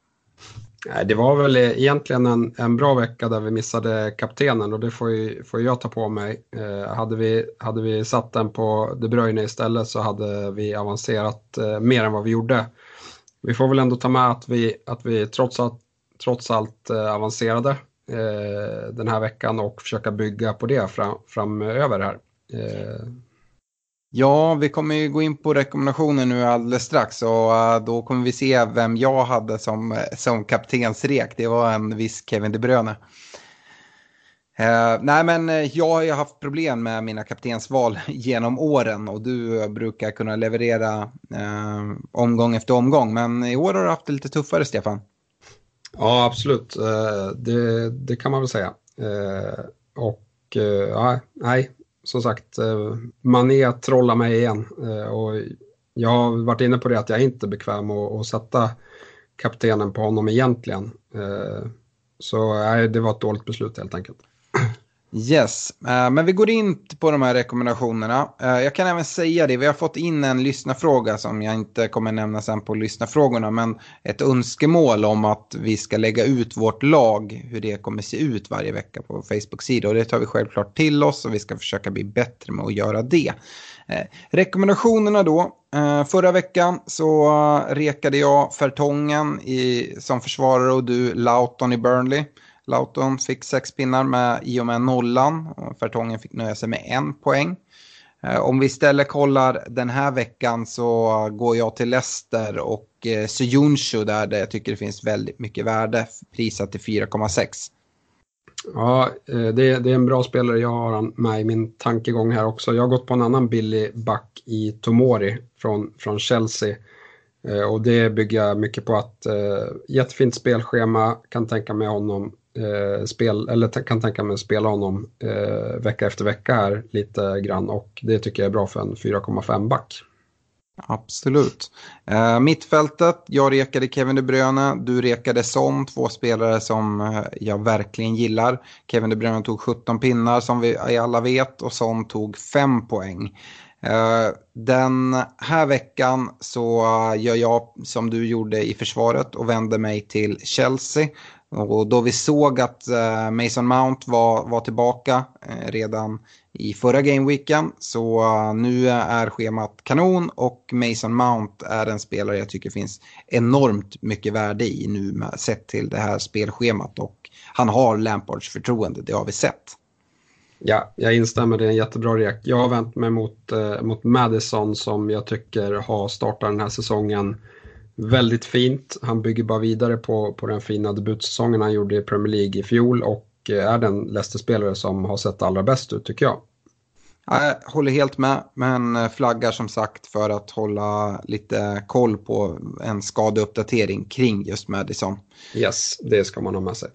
Det var väl egentligen en, en bra vecka där vi missade kaptenen och det får, ju, får jag ta på mig. Eh, hade, vi, hade vi satt den på De Bruyne istället så hade vi avancerat eh, mer än vad vi gjorde. Vi får väl ändå ta med att vi, att vi trots att trots allt eh, avancerade eh, den här veckan och försöka bygga på det fram, framöver här. Eh, Ja, vi kommer ju gå in på rekommendationer nu alldeles strax och eh, då kommer vi se vem jag hade som, eh, som kaptensrek. Det var en viss Kevin De Bruyne. Eh, nej men eh, jag har ju haft problem med mina kaptensval genom åren och du brukar kunna leverera omgång efter omgång. Men i år har du haft det lite tuffare Stefan. Ja absolut, eh, det, det kan man väl säga. Eh, och eh, ja, nej, som sagt, Mané trollar mig igen. Och jag har varit inne på det att jag inte är bekväm att, att sätta kaptenen på honom egentligen. Så nej, det var ett dåligt beslut helt enkelt. Yes, uh, men vi går in på de här rekommendationerna. Uh, jag kan även säga det, vi har fått in en lyssnarfråga som jag inte kommer nämna sen på lyssnarfrågorna, men ett önskemål om att vi ska lägga ut vårt lag, hur det kommer se ut varje vecka på Facebook-sida. Och det tar vi självklart till oss och vi ska försöka bli bättre med att göra det. Uh, rekommendationerna då. Förra veckan så rekade jag Fertongen i, som försvarare och du Lauton i Burnley. Lauton fick sex pinnar med, i och med nollan. Fertongen fick nöja sig med en poäng. Eh, om vi istället kollar den här veckan så går jag till Leicester och eh, Sujunshu där jag tycker det finns väldigt mycket värde prisat till 4,6. Ja, eh, det, det, är en bra spelare. Jag har med i min tankegång här också. Jag har gått på en annan billig back i Tomori från, från Chelsea. Och det bygger jag mycket på att eh, jättefint spelschema, kan tänka mig honom eh, spel, eller kan tänka mig att spela honom eh, vecka efter vecka här lite grann och det tycker jag är bra för en 4,5 back. Absolut. Eh, mittfältet, jag rekade Kevin De Bruyne, du rekade Son, två spelare som eh, jag verkligen gillar. Kevin De Bruyne tog 17 pinnar som vi alla vet och Son tog 5 poäng. Eh, den här veckan så gör jag som du gjorde i försvaret och vänder mig till Chelsea och då vi såg att eh, Mason Mount var, var tillbaka eh, redan i förra gameweeken så eh, nu är schemat kanon och Mason Mount är en spelare jag tycker finns enormt mycket värde i nu med, sett till det här spelschemat och han har Lampards förtroende, det har vi sett. Ja, jag instämmer, det är en jättebra rek. Jag har vänt mig mot, mot Madison som jag tycker har startat den här säsongen väldigt fint. Han bygger bara vidare på, på den fina debutsäsongen han gjorde i Premier League i fjol och eh, är den Leicester-spelare som har sett allra bäst ut tycker jag. Jag håller helt med, men flaggar som sagt för att hålla lite koll på en skadeuppdatering kring just Madison. Yes, det ska man ha med sig.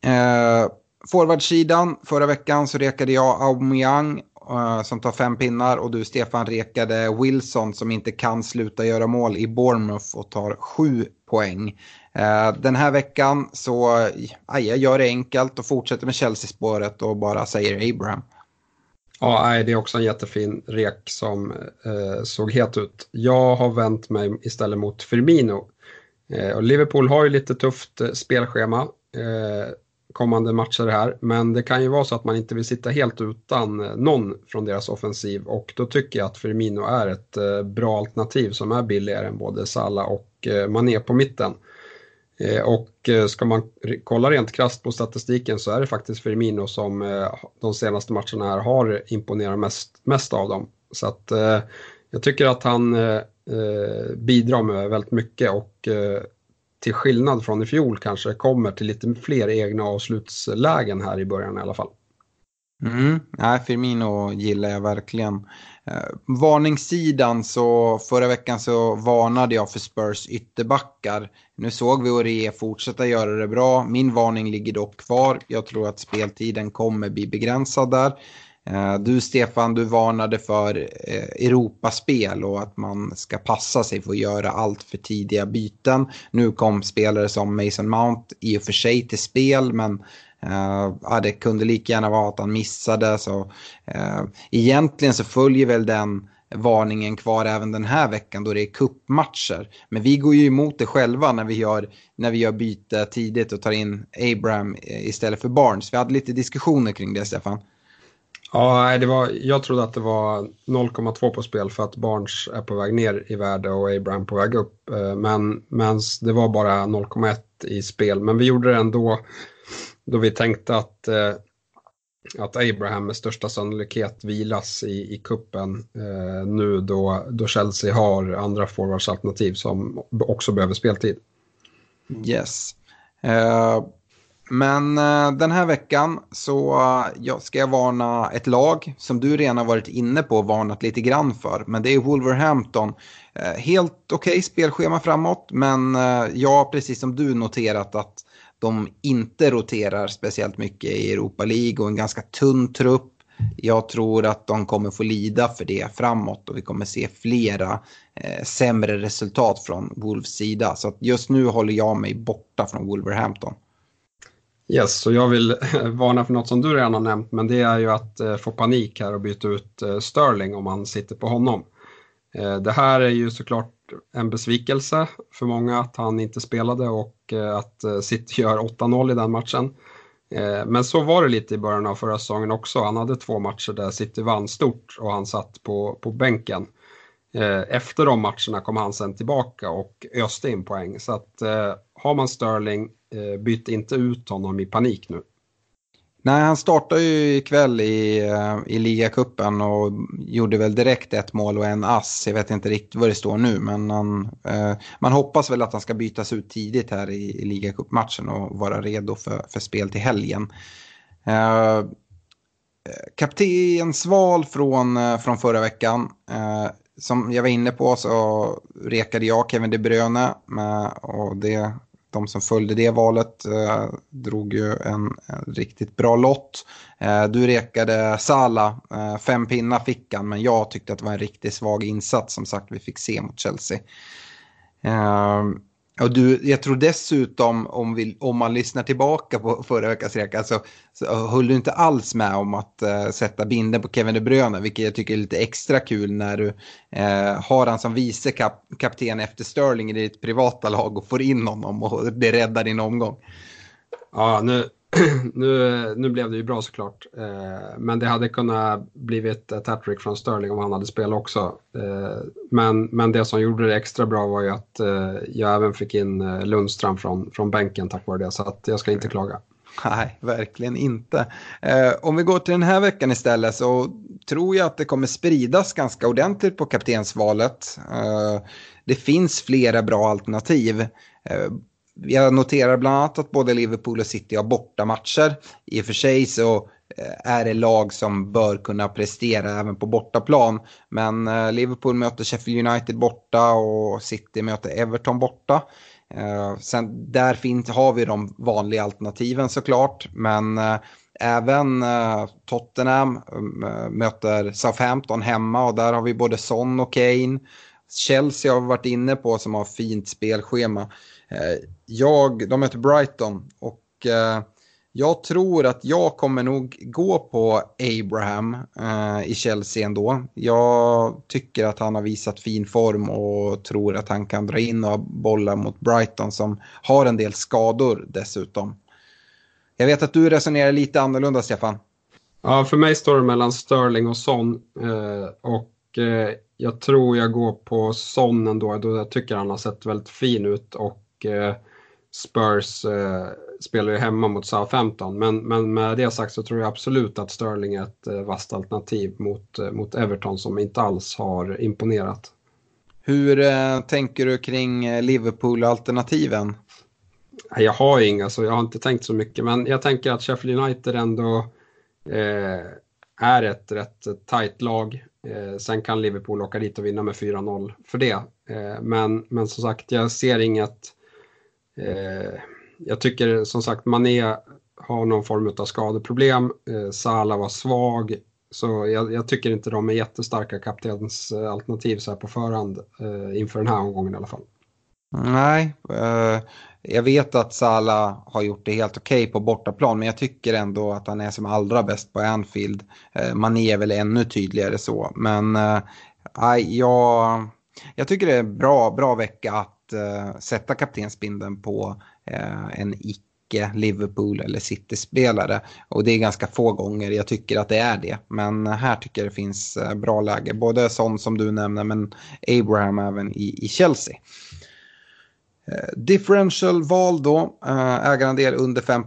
Eh, Forwardsidan, förra veckan så rekade jag Aubameyang Eh, som tar fem pinnar och du Stefan rekade Wilson som inte kan sluta göra mål i Bournemouth och tar sju poäng. Eh, den här veckan så aj, jag gör det enkelt och fortsätter med Chelsea-spåret och bara säger Abraham. Ja, det är också en jättefin rek som eh, såg het ut. Jag har vänt mig istället mot Firmino. Eh, och Liverpool har ju lite tufft eh, spelschema. Eh, kommande matcher här. Men det kan ju vara så att man inte vill sitta helt utan eh, någon från deras offensiv och då tycker jag att Firmino är ett eh, bra alternativ som är billigare än både Salah och eh, Mané på mitten. Och ska man kolla rent krasst på statistiken så är det faktiskt Firmino som de senaste matcherna här har imponerat mest, mest av dem. Så att jag tycker att han bidrar med väldigt mycket och till skillnad från i fjol kanske kommer till lite fler egna avslutslägen här i början i alla fall. Mm, nej, Firmino gillar jag verkligen. Eh, varningssidan så förra veckan så varnade jag för Spurs ytterbackar. Nu såg vi Orie fortsätta göra det bra. Min varning ligger dock kvar. Jag tror att speltiden kommer bli begränsad där. Eh, du Stefan, du varnade för eh, Europaspel och att man ska passa sig för att göra allt för tidiga byten. Nu kom spelare som Mason Mount i och för sig till spel men uh, ja, det kunde lika gärna vara att han missade. Så, uh, egentligen så följer väl den varningen kvar även den här veckan då det är kuppmatcher. Men vi går ju emot det själva när vi gör, när vi gör byte tidigt och tar in Abraham istället för Barnes. Vi hade lite diskussioner kring det Stefan. Ja, det var, jag trodde att det var 0,2 på spel för att Barnes är på väg ner i värde och Abraham på väg upp. Eh, men, men det var bara 0,1 i spel. Men vi gjorde det ändå då vi tänkte att eh, att Abraham med största sannolikhet vilas i, i kuppen eh, nu då, då Chelsea har andra forwardsalternativ som också behöver speltid. Yes. Uh, men eh, den här veckan så ja, ska jag varna ett lag som du redan har varit inne på och varnat lite grann för. Men det är Wolverhampton. Eh, helt okej okay spelschema framåt men eh, jag har precis som du noterat att de inte roterar speciellt mycket i Europa League och en ganska tunn trupp. Jag tror att de kommer få lida för det framåt och vi kommer se flera eh, sämre resultat från Wolves sida. Så just nu håller jag mig borta från Wolverhampton. Yes, och jag vill varna för något som du redan har nämnt, men det är ju att eh, få panik här och byta ut eh, Sterling om man sitter på honom. Eh, det här är ju såklart en besvikelse för många att han inte spelade och att City gör 8-0 i den matchen. Men så var det lite i början av förra säsongen också. Han hade två matcher där City vann stort och han satt på, på bänken. Efter de matcherna kom han sen tillbaka och öste in poäng. Så att har man Sterling, Eh, byt inte ut honom i panik nu. Nej, han startade ju ikväll i, eh, i ligacupen och gjorde väl direkt ett mål och en ass. Jag vet inte riktigt vad det står nu, men han, eh, man hoppas väl att han ska bytas ut tidigt här i, i ligacupmatchen och vara redo för, för spel till helgen. Eh, kaptensval från, eh, från förra veckan. Eh, som jag var inne på så rekade jag Kevin De Bruyne med, och det de som följde det valet eh, drog ju en, en, riktigt bra lott. Eh, du rekade Sala, eh, fem pinnar fick han, men jag tyckte att det var en riktigt svag insats som sagt vi fick se mot Chelsea. Eh, och du, jag tror dessutom om, vi, om man lyssnar tillbaka på förra veckans reka så, alltså, så höll du inte alls med om att uh, sätta binden på Kevin De Bruyne, vilket jag tycker är lite extra kul när du uh, har han som vice kap, kapten efter Sterling i ditt privata lag och får in honom och det räddar din omgång. Ja, nu, nu, nu blev det ju bra såklart. Eh, men det hade kunnat blivit ett hattrick från Sterling om han hade spelat också. Eh, men, men det som gjorde det extra bra var ju att eh, jag även fick in eh, Lundström från, från bänken tack vare det. Så att jag ska inte klaga. Nej, verkligen inte. Eh, om vi går till den här veckan istället så tror jag att det kommer spridas ganska ordentligt på kaptensvalet. Eh, det finns flera bra alternativ. Eh, jag noterar bland annat att både Liverpool och City har bortamatcher. I och för sig så eh, är det lag som bör kunna prestera även på bortaplan. Men eh, Liverpool möter Sheffield United borta och City möter Everton borta. Eh, sen där finns, har vi de vanliga alternativen såklart. Men även Tottenham möter Southampton hemma och där har vi både Son och Kane. Chelsea har vi varit inne på som har fint spelschema. Eh, jag, de möter Brighton och eh, jag tror att jag kommer nog gå på Abraham eh, i Chelsea ändå. Jag tycker att han har visat fin form och tror att han kan dra in och bolla mot Brighton som har en del skador dessutom. Jag vet att du resonerar lite annorlunda, Stefan. Ja, för mig står det mellan Sterling och Son. och jag tror jag går på Son ändå, då jag tycker han har sett väldigt fin ut och Eh, Spurs eh, spelar ju hemma mot Southampton. Men, men med det sagt så tror jag absolut att Sterling är ett eh, vasst alternativ mot, mot Everton som inte alls har imponerat. Hur eh, tänker du kring Liverpool-alternativen? Jag har inga, så jag har inte tänkt så mycket. Men jag tänker att Sheffield United ändå eh, är ett rätt tajt lag. Eh, sen kan Liverpool åka dit och vinna med 4-0 för det. Eh, men, men som sagt, jag ser inget Eh, jag tycker som sagt Mané har någon form av skadeproblem. Eh, Salah var svag. Så jag, jag, tycker inte de är jättestarka kaptensalternativ så här på förhand eh, inför den här omgången i alla fall. Nej, eh, jag vet att Salah har gjort det helt okej okay på bortaplan men jag tycker ändå att han är som allra bäst på Anfield. Eh, Mané är väl ännu tydligare så men eh, jag, jag tycker det är en bra, bra vecka att uh, sätta kaptensbindeln på uh, en icke Liverpool eller City-spelare. Och det är ganska få gånger jag tycker att det är det. Men här tycker jag det finns uh, bra läge. Både sån som du nämner men Abraham även i, i Chelsea. Eh, differential val då, eh, ägarandel under 5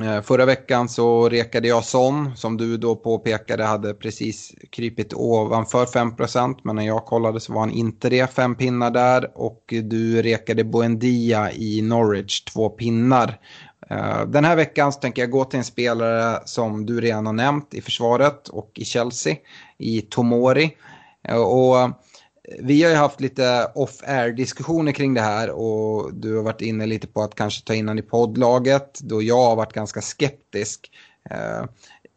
eh, förra veckan så rekade jag Son, som du då påpekade hade precis krypit ovanför 5% men när jag kollade så var han inte det, fem pinnar där. Och du rekade Buendia i Norwich, två pinnar. Den här veckan så tänker jag gå till en spelare som du redan har nämnt i försvaret och i Chelsea, i Tomori. Och vi har ju haft lite off-air diskussioner kring det här och du har varit inne lite på att kanske ta in honom i poddlaget då jag har varit ganska skeptisk. Eh,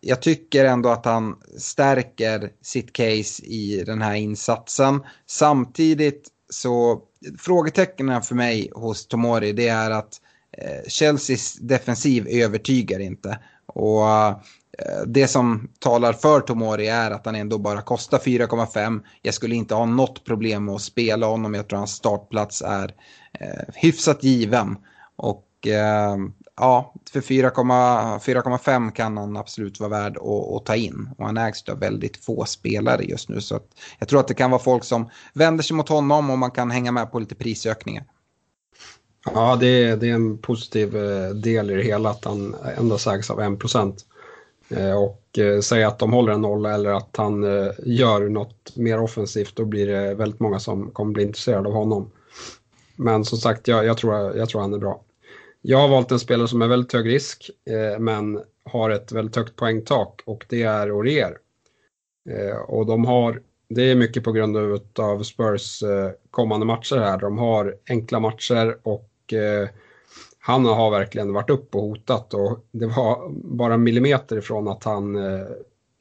jag tycker ändå att han stärker sitt case i den här insatsen. Samtidigt så frågetecknen för mig hos Tomori det är att eh, Chelseas defensiv övertygar inte. Och eh, Eh, det som talar för Tomori är att han ändå bara kostar 4,5. Jag skulle inte ha något problem med att spela honom. Jag tror hans startplats är eh, hyfsat given. Och eh, ja, för 4,5 kan han absolut vara värd att, att, ta in. Och han ägs av väldigt få spelare just nu. Så jag tror att det kan vara folk som vänder sig mot honom och man kan hänga med på lite prisökningar. Ja, det är, det är en positiv eh, del i det hela att han endast ägs av 1 procent. Eh, och eh, säga att de håller en nolla eller att han eh, gör något mer offensivt, då blir det väldigt många som kommer bli intresserade av honom. Men som sagt, jag, jag, tror, jag tror han är bra. Jag har valt en spelare som är väldigt hög risk, men har ett väldigt högt poängtak och det är Orier. och de har, det är mycket på grund av Spurs kommande matcher här. De har enkla matcher och han har verkligen varit upp och hotat och det var bara millimeter ifrån att han eh,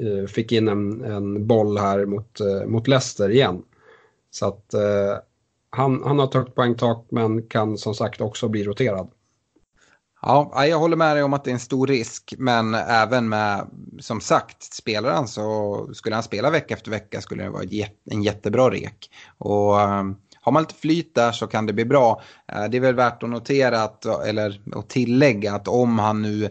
eh, fick in en, en boll här mot, eh, mot Leicester igen. Så att eh, han, han har ett högt poängtak men kan som sagt också bli roterad. Ja, jag håller med dig om att det är en stor risk, men även med, som sagt, spelar han så skulle han spela vecka efter vecka skulle det vara en jättebra rek. Och eh, har man lite flyt där så kan det bli bra. Eh, det är väl värt att notera att, eller att tillägga att om han nu,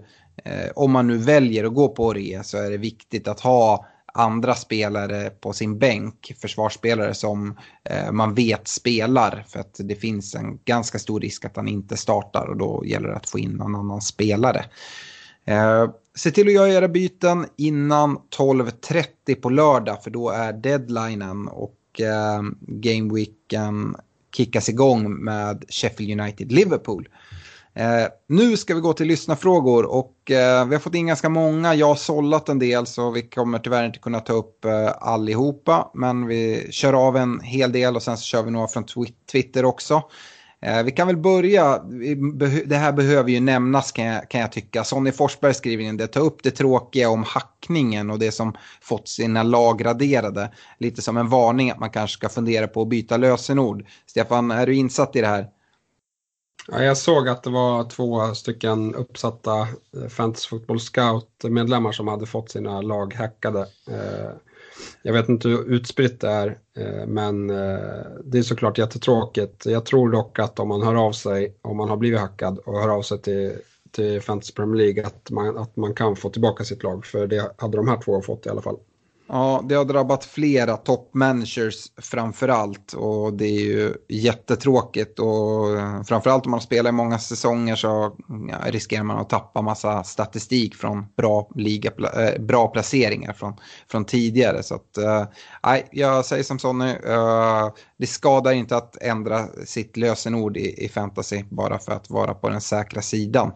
eh, om man nu väljer att gå på re så är det viktigt att ha andra spelare på sin bänk, försvarsspelare som eh, man vet spelar. För att det finns en ganska stor risk att han inte startar och då gäller det att få in någon annan spelare. Eh, se till att göra era byten innan 12.30 på lördag för då är deadlinen och eh, Gameweeken ehm, kickas igång med Sheffield United-Liverpool. Eh, nu ska vi gå till lyssnarfrågor och eh, vi har fått in ganska många. Jag har sållat en del så vi kommer tyvärr inte kunna ta upp eh, allihopa. Men vi kör av en hel del och sen så kör vi några från Twitter också. Eh, vi kan väl börja, det här behöver ju nämnas kan jag, kan jag tycka. Sonny Forsberg skriver in det, ta upp det tråkiga om hackningen och det som fått sina lag raderade. Lite som en varning att man kanske ska fundera på att byta lösenord. Stefan, är du insatt i det här? Ja, jag såg att det var två stycken uppsatta eh, Fantasy Football Scout-medlemmar som hade fått sina lag hackade. Eh, jag vet inte hur utspritt det är, eh, men eh, det är såklart jättetråkigt. Jag tror dock att om man hör av sig, om man har blivit hackad och hör av sig till, till Fantasy Premier League, att man, att man kan få tillbaka sitt lag. För det hade de här två fått i alla fall. Ja, det har drabbat flera toppmanagers framförallt. och det är ju jättetråkigt och eh, framförallt om man spelar i många säsonger så riskerar man att tappa massa statistik från bra, liga, eh, bra placeringar från, från tidigare. Så att, eh, nej, jag säger som Sonny, det skadar inte att ändra sitt lösenord i, i fantasy bara för att vara på den säkra sidan.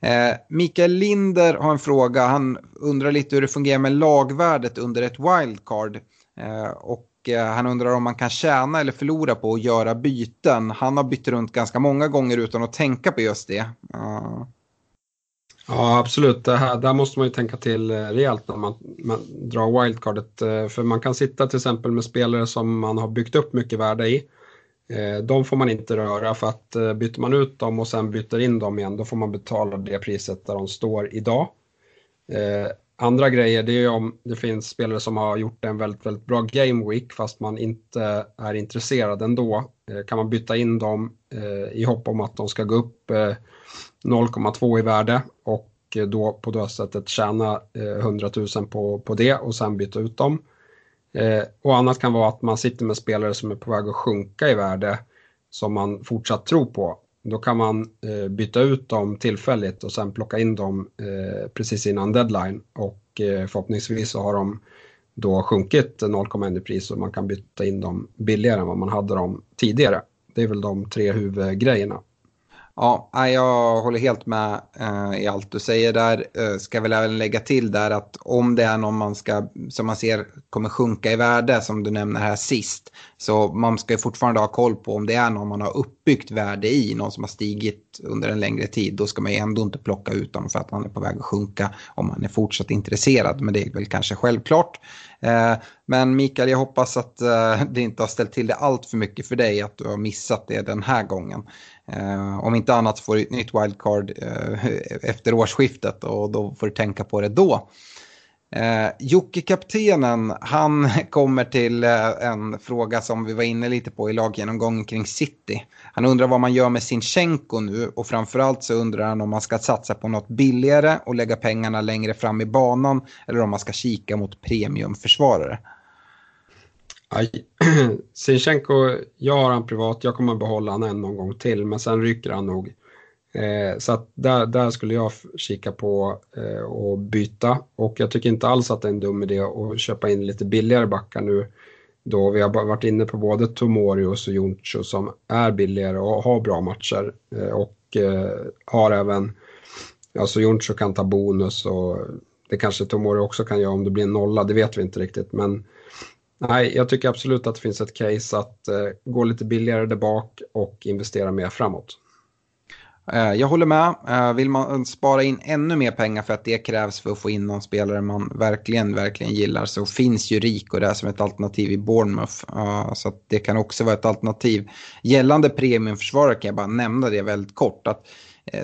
Eh, Mikael Linder har en fråga. Han undrar lite hur det fungerar med lagvärdet under ett wildcard. Eh, och eh, han undrar om man kan tjäna eller förlora på att göra byten. Han har bytt runt ganska många gånger utan att tänka på just det. Uh. Ja, absolut. Det här, där måste man ju tänka till eh, rejält när man, man drar wildcardet. Eh, för man kan sitta till exempel med spelare som man har byggt upp mycket värde i. Eh, de får man inte röra för att eh, byter man ut dem och sen byter in dem igen då får man betala det priset där de står idag. Eh, andra grejer det är om det finns spelare som har gjort en väldigt, väldigt bra game week fast man inte är intresserad ändå. Kan man byta in dem i hopp om att de ska gå upp 0,2 i värde och då på det sättet tjäna 100 000 på, på det och sen byta ut dem. Eh, och annat kan vara att man sitter med spelare som är på väg att sjunka i värde som man fortsatt tror på. då kan man eh, byta ut dem tillfälligt och sen plocka in dem eh, precis innan deadline och eh, förhoppningsvis så har de då sjunkit 0,1 i pris och man kan byta in dem billigare än vad man hade dem tidigare. Det är väl de tre huvudgrejerna. Ja, jag håller helt med eh, i allt du säger där. Eh, ska väl även lägga till där att om det är någon man ska, som man ser kommer sjunka i värde som du nämner här sist. Så man ska ju fortfarande ha koll på om det är någon man har uppbyggt värde i, någon som har stigit under en längre tid. Då ska man ju ändå inte plocka ut dem för att man är på väg att sjunka om man är fortsatt intresserad. Men det är väl kanske självklart. Eh, men Mikael, jag hoppas att det inte har ställt till det allt för mycket för dig att du har missat det den här gången. Eh, om inte annat får du ett nytt wildcard eh, efter årsskiftet och då får du tänka på det då. Eh, Jocke-kaptenen, han kommer till eh, en fråga som vi var inne lite på i laggenomgången kring City. Han undrar vad man gör med Sinchenko nu och framförallt så undrar han om man ska satsa på något billigare och lägga pengarna längre fram i banan eller om man ska kika mot premiumförsvarare. Aj. Sinchenko, jag har han privat, jag kommer behålla han en någon gång till, men sen rycker han nog. Eh, så att där, där skulle jag kika på eh, och byta. Och jag tycker inte alls att det är en dum idé att köpa in lite billigare backar nu. Då vi har varit inne på både Tomorius och Joncho som är billigare och har bra matcher. Eh, och eh, har även, alltså Joncho kan ta bonus och det kanske Tomori också kan göra om det blir en nolla, det vet vi inte riktigt. Men Nej, jag tycker absolut att det finns ett case att eh, gå lite billigare där bak och investera mer framåt. Eh, jag håller med. Eh, vill man spara in ännu mer pengar för att det krävs för att få in någon spelare man verkligen, verkligen gillar så finns ju Rico där som ett alternativ i Bournemouth. Eh, så det kan också vara ett alternativ. Gällande premiumförsvarare kan jag bara nämna det väldigt kort. Att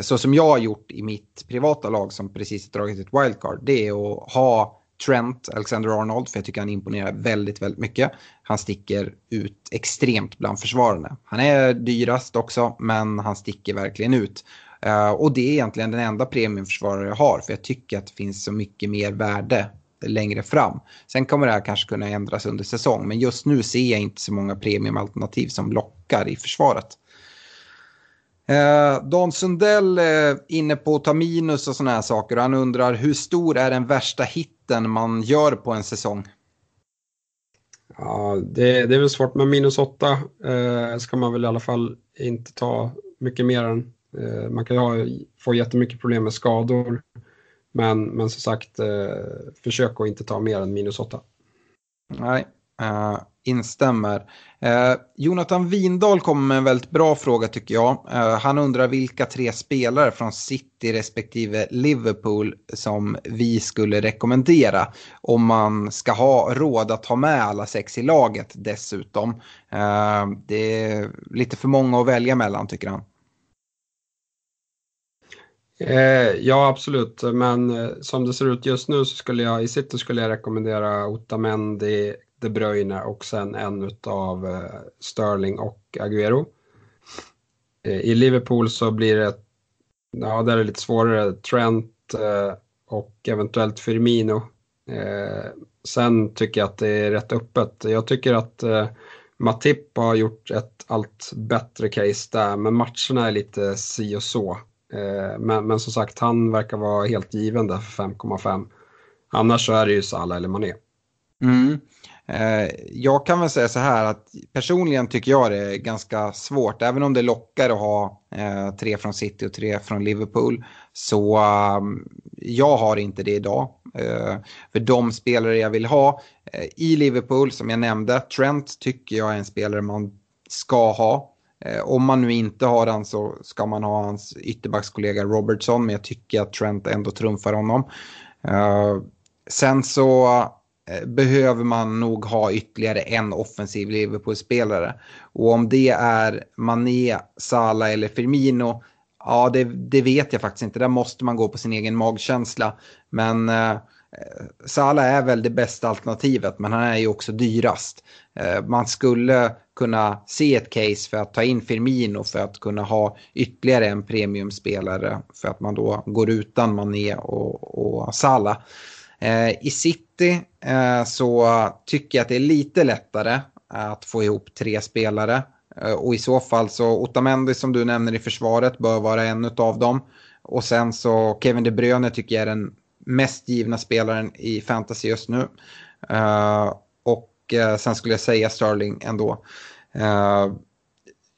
så som jag har gjort i mitt privata lag som precis dragit ett wildcard, det är att ha Trent Alexander-Arnold för jag tycker han imponerar väldigt, väldigt mycket. Han sticker ut extremt bland försvararna. Han är dyrast också, men han sticker verkligen ut. Eh, och det är egentligen den enda premiumförsvarare jag har, för jag tycker att det finns så mycket mer värde längre fram. Sen kommer det här kanske kunna ändras under säsong, men just nu ser jag inte så många premiumalternativ som lockar i försvaret. Eh, Dan Sundell eh, inne på att ta minus och sådana här saker. Och han undrar hur stor är den värsta hitten man gör på en säsong? Ja, det, det är väl svårt. Men minus åtta eh, ska man väl i alla fall inte ta mycket mer än. Eh, man kan ha, få jättemycket problem med skador. Men, men som sagt, eh, försök att inte ta mer än minus åtta. Nej, uh, instämmer. Eh, Jonathan Windahl kommer med en väldigt bra fråga tycker jag. Eh, han undrar vilka tre spelare från City respektive Liverpool som vi skulle rekommendera om man ska ha råd att ha med alla sex i laget dessutom. Eh, det är lite för många att välja mellan tycker han. Eh, ja, absolut. Men eh, som det ser ut just nu så skulle jag i City skulle jag rekommendera Otamendi, de Bruyne och sen en av eh, Sterling och Agüero. Eh, I Liverpool så blir det, ja där är det lite svårare, Trent eh, och eventuellt Firmino. Sen tycker jag att det är rätt öppet. Jag tycker att Matip har gjort ett allt bättre case där, men matcherna är lite si och så. Men, men som sagt, han verkar vara helt given där för 5,5. Annars så är det ju Salah eller Mané. Mm. Eh, jag kan väl säga så här att personligen tycker jag det är ganska svårt. Även om det lockar att ha eh, tre från City och tre från Liverpool. Så ehm, jag har inte det idag. Eh, för de spelare jag vill ha i Liverpool, som jag nämnde, Trent tycker jag är en spelare man ska ha. Om man nu inte har han så ska man ha hans ytterbackskollega Robertson, men jag tycker att Trent ändå trumfar honom. sen så Eh, behöver man nog ha ytterligare en offensiv Liverpool-spelare. Och om det är Mané, Salah eller Firmino, ja det, det, vet jag faktiskt inte. Där måste man gå på sin egen magkänsla. Men eh, Salah är väl det bästa alternativet, men han är ju också dyrast. Eh, man skulle kunna se ett case för att ta in Firmino för att kunna ha ytterligare en premiumspelare för att man då går utan Mané och, och Salah. Eh, I City eh, så tycker jag att det är lite lättare att få ihop tre spelare. Eh, och i så fall så Otamendi som du nämner i försvaret bör vara en av dem. Och sen så Kevin De Bruyne tycker jag är den mest givna spelaren i fantasy just nu. Eh, och eh, sen skulle jag säga Sterling ändå. Eh,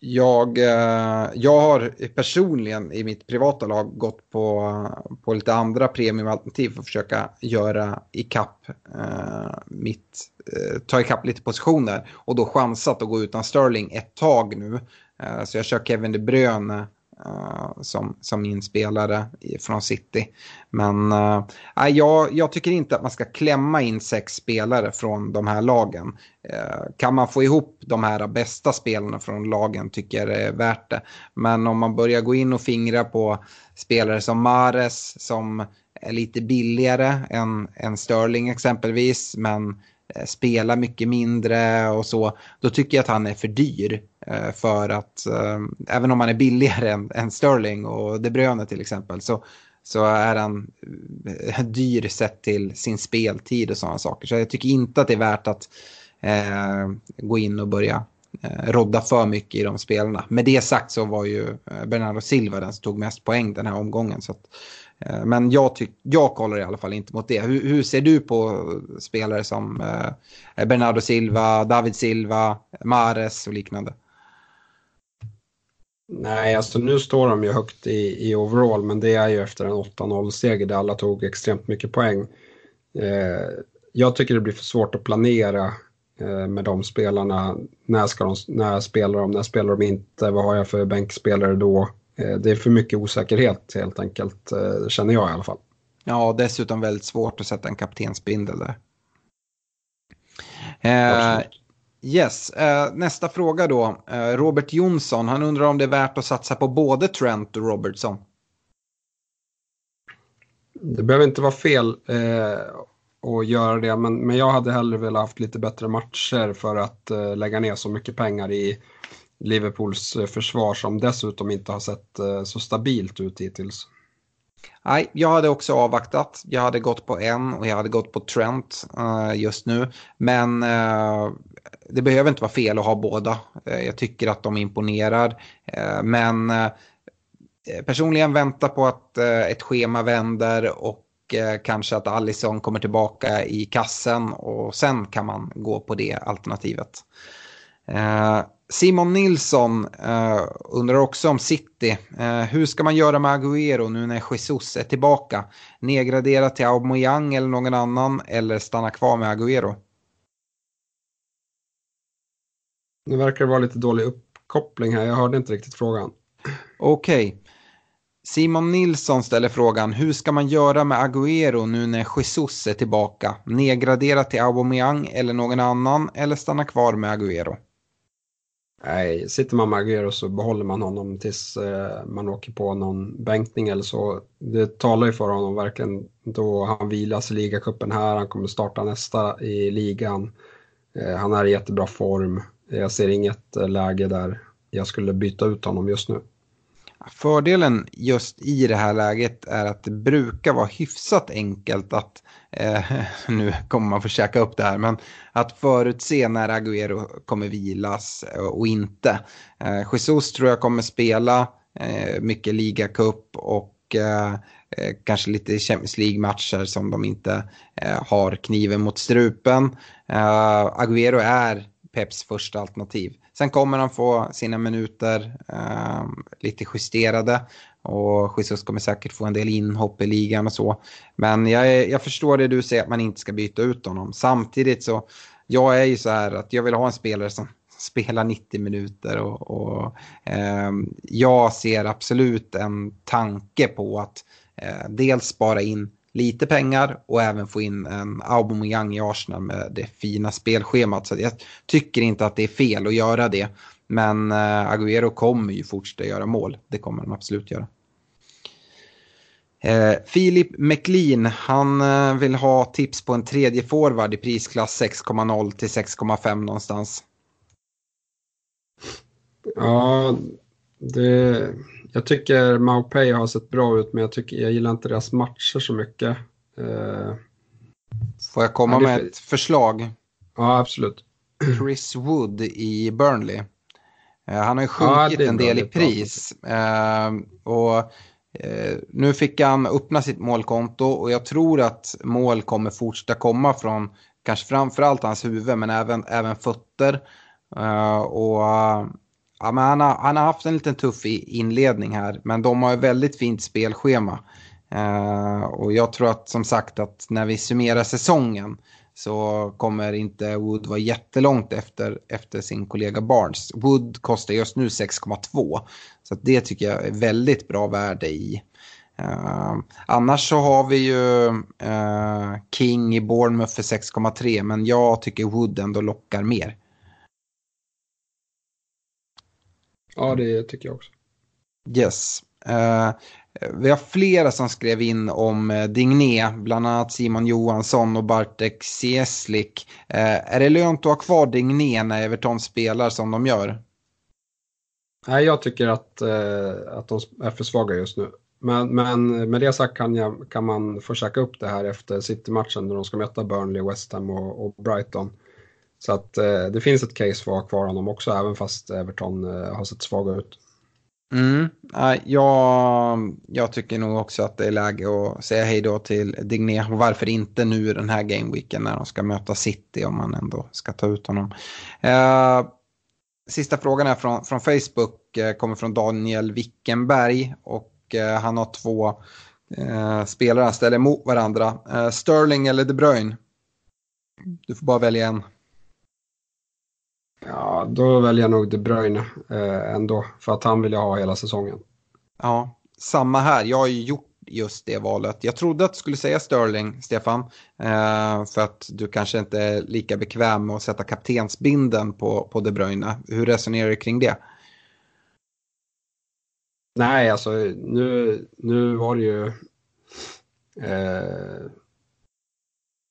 jag, eh, jag har personligen i mitt privata lag gått på, på lite andra premiumalternativ för att försöka göra ikapp eh, mitt, eh, ta ikapp lite positioner och då chansat att gå utan Sterling ett tag nu. så jag kör Kevin De Bruyne Uh, som, som min spelare från City. Men uh, jag, jag tycker inte att man ska klämma in sex spelare från de här lagen. Uh, kan man få ihop de här bästa spelarna från lagen tycker jag det är värt det. Men om man börjar gå in och fingra på spelare som Mares som är lite billigare än, än Sterling exempelvis. Men Eh, spelar mycket mindre och så. Då tycker jag att han är för dyr. Eh, för att eh, även om han är billigare än, än Sterling och De Bruyne till exempel så, så är han dyr sett till sin speltid och sådana saker. Så jag tycker inte att det är värt att eh, gå in och börja eh, rodda för mycket i de spelarna. Med det sagt så var ju Bernardo Silva den som tog mest poäng den här omgången. Så att, eh, Eh, men jag, tyck, jag kollar i alla fall inte mot det. Hur, hur ser du på spelare som eh, eh, Bernardo Silva, David Silva, Mares och liknande? Nej, alltså nu står de ju högt i, i overall, men det är ju efter en 8-0-seger där alla tog extremt mycket poäng. Eh, jag tycker det blir för svårt att planera eh, med de spelarna. När, ska de, när spelar de, när spelar de inte, vad har jag för bänkspelare då? Eh, det är för mycket osäkerhet helt enkelt, eh, känner jag i alla fall. Ja, dessutom väldigt svårt att sätta en kaptensbindel där. Eh, Yes, uh, nästa fråga då. Uh, Robert Jonsson, han undrar om det är värt att satsa på både Trent och Robertson. Det behöver inte vara fel eh, att göra det, men, men jag hade hellre velat haft lite bättre matcher för att eh, lägga ner så mycket pengar i Liverpools eh, försvar som dessutom inte har sett eh, så stabilt ut hittills. Nej, jag hade också avvaktat. Jag hade gått på en och jag hade gått på Trent uh, just nu. Men uh, det behöver inte vara fel att ha båda. Uh, jag tycker att de imponerar. men personligen vänta på att ett schema vänder och kanske att Allison kommer tillbaka i kassen och sen kan man gå på det alternativet. Simon Nilsson uh, undrar också om City. Uh, hur ska man göra med Agüero nu när Jesus är tillbaka? Nedgradera till Aubameyang eller någon annan eller stanna kvar med Agüero? Nu verkar det vara lite dålig uppkoppling här. Jag hörde inte riktigt frågan. Okej. Okay. Simon Nilsson ställer frågan, hur ska man göra med Agüero nu när Jesus är tillbaka? Nedgradera till Aubameyang eller någon annan eller stanna kvar med Agüero? Nej, sitter man med Agüero så behåller man honom tills eh, man åker på någon bänkning eller så. Det talar ju för honom verkligen då han vilas i ligacupen här. Han kommer starta nästa i ligan. Eh, han är i jättebra form. Jag ser inget eh, läge där jag skulle byta ut honom just nu. Fördelen just i det här läget är att det brukar vara hyfsat enkelt att, eh, nu kommer man få käka upp det här, men att förutse när Agüero kommer vilas eh, och inte. Eh, Jesus tror jag kommer spela eh, mycket ligacup och eh, eh, kanske lite Champions League-matcher som de inte eh, har kniven mot strupen. Eh, Agüero är Peps första alternativ. Sen kommer han få sina minuter eh, lite justerade och Jesus kommer säkert få en del inhopp i ligan och så. Men jag, jag förstår det du säger att man inte ska byta ut honom. Samtidigt så, jag är ju så här att jag vill ha en spelare som spelar 90 minuter och, och eh, jag ser absolut en tanke på att eh, dels spara in lite pengar och även få in en Aubameyang i Arsenal med det fina spelschemat. Så jag tycker inte att det är fel att göra det. Men äh, Agüero kommer ju fortsätta göra mål. Det kommer han absolut göra. Eh, Filip McLean, han eh, vill ha tips på en tredje forward i prisklass 6,0 till 6,5 någonstans. Ja, det, jag tycker Maupay har sett bra ut men jag, tycker, jag gillar inte deras matcher så mycket. Uh, Får jag komma med ett förslag? Ja, absolut. Chris Wood i Burnley. Han har ju sjunkit ja, en del i pris. och nu fick han öppna sitt målkonto och jag tror att mål kommer fortsätta komma från kanske framförallt hans huvud men även, även fötter. och Ja, men han, har, han har haft en liten tuff inledning här, men de har ett väldigt fint spelschema. Och jag tror att som sagt att när vi summerar säsongen så kommer inte Wood vara jättelångt efter, efter sin kollega Barnes. Wood kostar just nu 6,2 så det tycker jag är väldigt bra värde i. Uh, annars så har vi ju uh, King i Bournemouth för 6,3 men jag tycker Wood ändå lockar mer. Ja, det tycker jag också. Yes. Uh, Eh, vi har flera som skrev in om eh, Digné, bland annat Simon Johansson och Bartek Sieslik. Eh, är det lönt att ha kvar Digné när Everton spelar som de gör? Nej, jag tycker att, att de är för svaga just nu. Men, men med det sagt kan, jag, kan man försöka upp det här efter City-matchen när de ska möta Burnley, West Ham och, och Brighton. Så att det finns ett case för att ha kvar honom också, även fast Everton har sett svaga ut. Mm, jag, jag tycker nog också att det är läge att säga hej då till Digné. Och varför inte nu den här gameweeken när de ska möta City om man ändå ska ta ut honom. Eh, sista frågan är från, från Facebook, eh, kommer från Daniel Wickenberg och eh, han har två eh, spelare han ställer mot varandra. Eh, Sterling eller De Bruyne? Du får bara välja en. Ja, då väljer jag nog De Bruyne eh, ändå, för att han vill jag ha hela säsongen. Ja, samma här. Jag har ju gjort just det valet. Jag trodde att du skulle säga Sterling, Stefan, eh, för att du kanske inte är lika bekväm med att sätta kaptensbinden på, på De Bruyne. Hur resonerar du kring det? Nej, alltså nu, nu var det ju... Eh,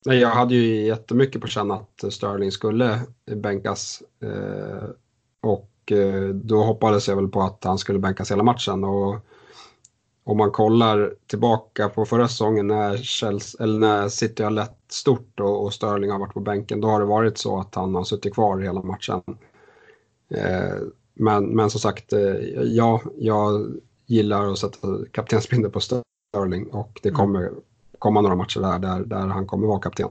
Nej, jag hade ju jättemycket på känn att Sterling skulle bänkas. Eh, och eh, då hoppades jag väl på att han skulle bänkas hela matchen. Och om man kollar tillbaka på förra säsongen när, Chelsea, eller när City har lett stort och, och Sterling har varit på bänken, då har det varit så att han har suttit kvar hela matchen. Eh, men, men som sagt, ja, jag gillar att sätta kaptensbindel på Sterling och det mm. kommer komma några matcher där, där, där han kommer vara kapten.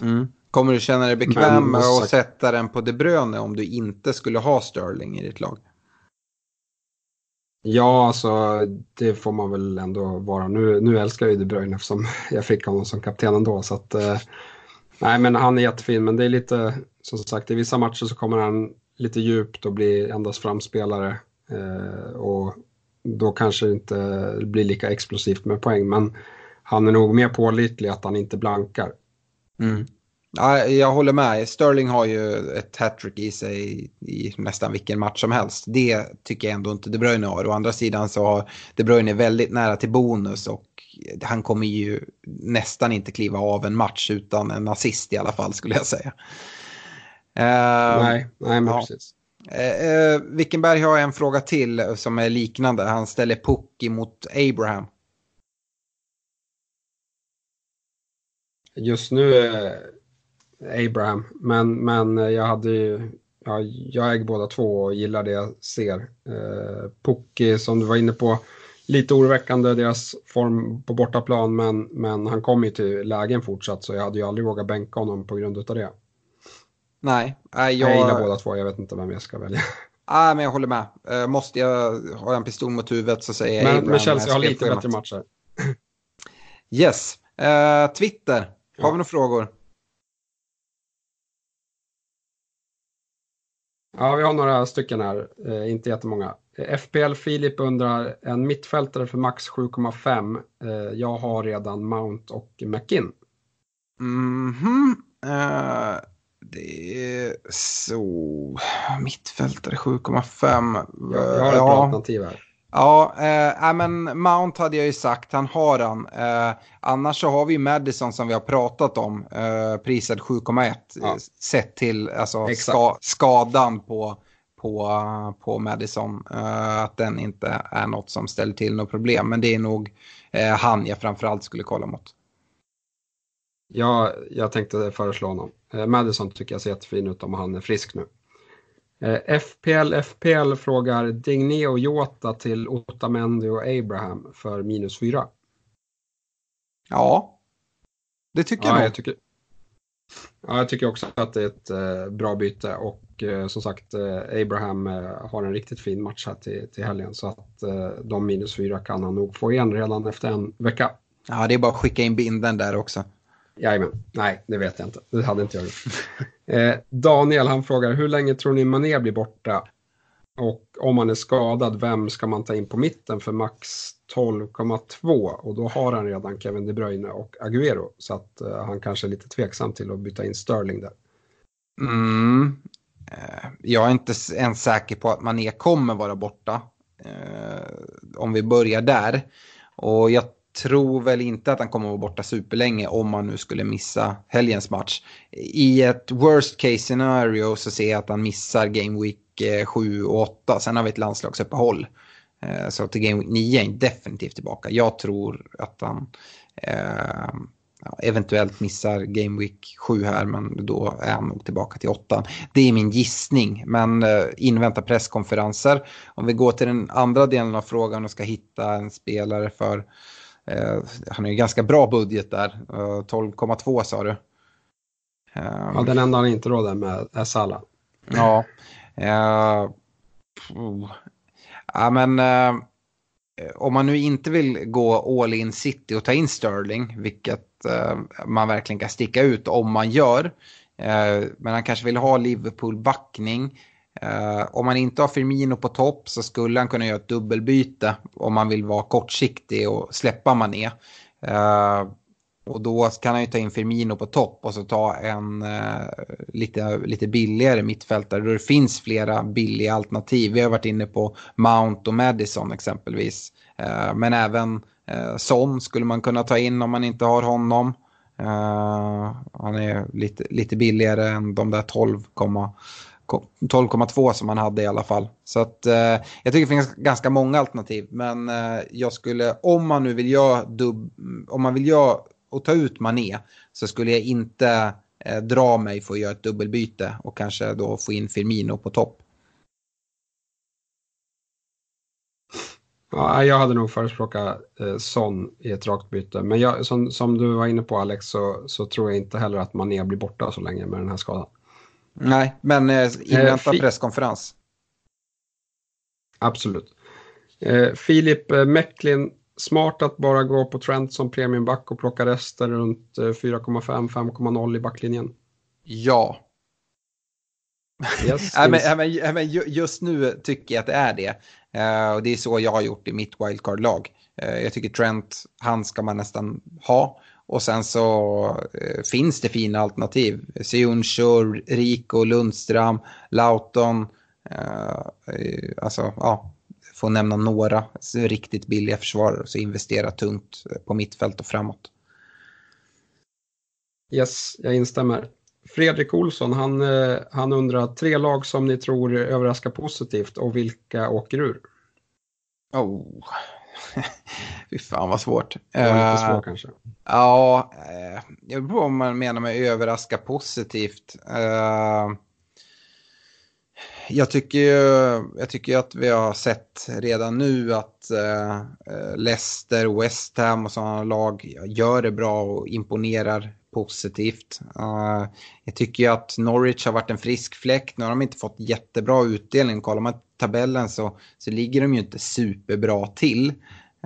Mm. Kommer du känna dig bekväm med att sätta den på De Bruyne om du inte skulle ha Sterling i ditt lag? Ja, alltså det får man väl ändå vara. Nu, nu älskar jag ju De Bruyne eftersom jag fick honom som kapten ändå. Så att, eh, nej, men han är jättefin, men det är lite, som sagt, i vissa matcher så kommer han lite djupt och blir endast framspelare. Eh, och då kanske det inte blir lika explosivt med poäng, men han är nog mer pålitlig att han inte blankar. Mm. Ja, jag håller med. Sterling har ju ett hattrick i sig i nästan vilken match som helst. Det tycker jag ändå inte De Bruyne har. Å andra sidan så har De Bruyne väldigt nära till bonus och han kommer ju nästan inte kliva av en match utan en assist i alla fall skulle jag säga. Uh, nej, nej men ja. precis. Uh, uh, Wickenberg har en fråga till som är liknande. Han ställer Pucki mot Abraham. Just nu är Abraham, men, men jag hade ju, ja, jag äger båda två och gillar det jag ser. Eh, Pukki som du var inne på, lite oroväckande deras form på bortaplan, men, men han kom ju till lägen fortsatt så jag hade ju aldrig vågat bänka honom på grund av det. Nej, jag... jag gillar båda två, jag vet inte vem jag ska välja. Nej, men jag håller med. Uh, måste jag ha en pistol mot huvudet så säger jag men, Abraham. Men Chelsea har lite bättre matcher. yes. Uh, Twitter. Har vi några frågor? Ja, vi har några stycken här, eh, inte jättemånga. FPL Filip undrar, en mittfältare för max 7,5. Eh, jag har redan Mount och McIn. Mhm. Uh, det är så... Mittfältare 7,5. Jag, jag har ett ja. bra alternativ här. Ja, eh, men Mount hade jag ju sagt, han har han. Eh, annars så har vi Madison som vi har pratat om, eh, prisad 7,1. Ja. Sett till alltså, ska, skadan på, på, på Madison. Eh, att den inte är något som ställer till något problem. Men det är nog eh, han jag framförallt skulle kolla mot. Ja, jag tänkte föreslå honom. Eh, Madison tycker jag ser jättefin ut om han är frisk nu. Eh, FPL FPL frågar Digné och Jota till Otamendi och Abraham för minus fyra. Ja, det tycker Ja, jag jag tycker, ja, jag tycker också att det är ett eh, bra byte och eh, som sagt eh, Abraham eh, har en riktigt fin match här till, till helgen så att eh, de minus fyra kan han nog få igen redan efter en vecka. Ja, det är bara att skicka in binden där också. Jajamän, nej det vet jag inte. Det hade inte jag gjort. Eh, Daniel han frågar hur länge tror ni Mané blir borta? Och om han är skadad, vem ska man ta in på mitten för max 12,2? Och då har han redan Kevin De Bruyne och Agüero. Så att eh, han kanske är lite tveksam till att byta in Sterling där. Mm. Eh, Jag är inte ens säker på att Mané kommer vara borta. Eh, Om vi börjar där. Och jag tror väl inte att han kommer vara borta superlänge om han nu skulle missa helgens match. I ett worst case scenario så ser jag att han missar Game Week eh, 7 och 8. Sen har vi ett landslagsuppehåll. Eh, så till Game Week 9 är han definitivt tillbaka. Jag tror att han eh, eventuellt missar Game Week 7 här men då är han nog tillbaka till 8. Det är min gissning men eh, invänta presskonferenser. Om vi går till den andra delen av frågan och ska hitta en spelare för han har ju ganska bra budget där, eh, 12,2 sa du. Eh, Ja, den enda han inte råder med är Salah. Ja. Eh, ja men eh, om man nu inte vill gå all in city och ta in Sterling, vilket eh, man verkligen kan sticka ut om man gör. Eh, men han kanske vill ha Liverpool-backning. Uh, om man inte har Firmino på topp så skulle han kunna göra ett dubbelbyte om man vill vara kortsiktig och släppa Mané. Uh, och då kan han ju ta in Firmino på topp och så ta en uh, lite, lite billigare mittfältare då det finns flera billiga alternativ. Vi har varit inne på Mount och Madison exempelvis. Men även Son skulle man kunna ta in om man inte har honom. Han är lite, lite billigare än de där 12, 12,2 som han hade i alla fall. Så att, eh, jag tycker det finns ganska många alternativ. Men eh, jag skulle, om man nu vill göra dubb, om man vill göra och ta ut Mané så skulle jag inte eh, dra mig för att göra ett dubbelbyte och kanske då få in Firmino på topp. Ja, jag hade nog förespråkat eh, Son i ett rakt byte. Men jag, som, som du var inne på Alex så, så tror jag inte heller att Mané blir borta så länge med den här skadan. Nej, men eh, invänta fi- presskonferens. Absolut. Eh, Filip eh, Mäcklin, smart att bara gå på Trent som premiumback och plocka rester runt eh, 4,5-5,0 i backlinjen. Ja. Yes, Nej, men, nej, men, just nu tycker jag att det är det. Eh, och det är så jag har gjort i mitt wildcard-lag. Eh, jag tycker Trent, han ska man nästan ha. Och sen så eh, finns det fina alternativ. Seuncho, Rico, Lundström, Lauton. Eh, alltså, ja, får nämna några riktigt billiga försvarare. Så investera tungt eh, på mittfält och framåt. Yes, jag instämmer. Fredrik Olsson, han, han undrar tre lag som ni tror överraskar positivt och vilka åker ur? Oh. Fy fan vad svårt. Det var lite Eh, svårt kanske. Ja, eh, jag vet inte vad man menar med överraska positivt. Eh, jag tycker ju jag tycker att vi har sett redan nu att Leicester, West Ham och sådana lag gör det bra och imponerar positivt. Jag tycker ju att Norwich har varit en frisk fläkt. Nu har de inte fått jättebra utdelning. Kollar man tabellen så, så ligger de ju inte superbra till.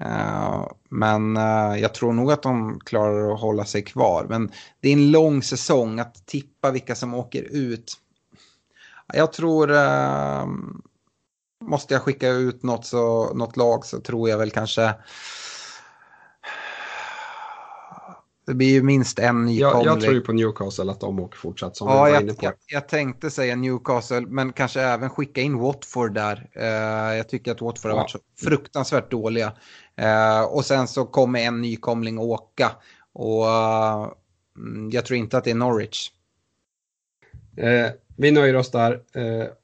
Uh, men uh, jag tror nog att de klarar att hålla sig kvar. Men det är en lång säsong att tippa vilka som åker ut. Jag tror, uh, måste jag skicka ut något, så, något lag så tror jag väl kanske det blir ju minst en nykomling. Jag, jag tror ju på Newcastle att de åker fortsatt som vi Ja, var jag, inne på. jag, jag tänkte säga Newcastle, men kanske även skicka in Watford där. Eh, jag tycker att Watford har Ja. varit så fruktansvärt dåliga. Eh, och sen så kommer en nykomling åka. Och mm, jag tror inte att det är Norwich. Eh, vi nöjer oss där.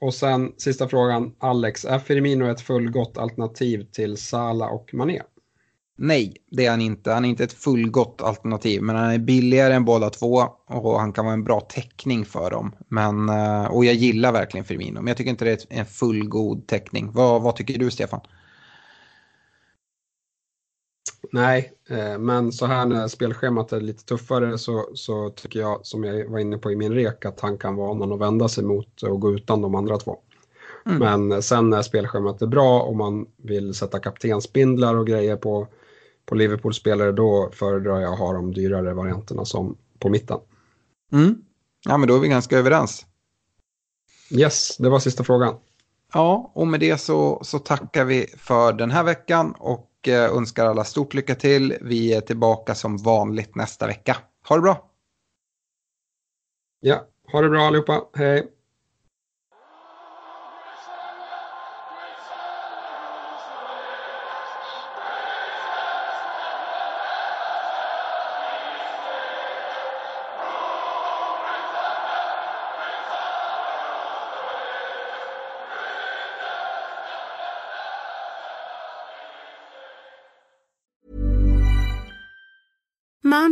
Och sen sista frågan, Alex, är Firmino ett fullgott alternativ till Sala och Mané? Nej, det är han inte. Han är inte ett fullgott alternativ, men han är billigare än båda två och han kan vara en bra täckning för dem. Men, eh, och jag gillar verkligen Firmino, men jag tycker inte det är en fullgod täckning. Vad, vad tycker du, Stefan? Nej, eh, men så här när spelschemat är lite tuffare så, så tycker jag, som jag var inne på i min rek, att han kan vara någon att vända sig mot och gå utan de andra två. Mm. Men sen när spelschemat är bra och man vill sätta kaptensbindlar och grejer på, på Liverpool-spelare, då föredrar jag att ha de dyrare varianterna som på mitten. Mm. Ja, men då är vi ganska överens. Yes, det var sista frågan. Ja, och med det så, så tackar vi för den här veckan och Eh, önskar alla stort lycka till. Vi är tillbaka som vanligt nästa vecka. Ha det bra! Ja, ha det bra allihopa. Hej!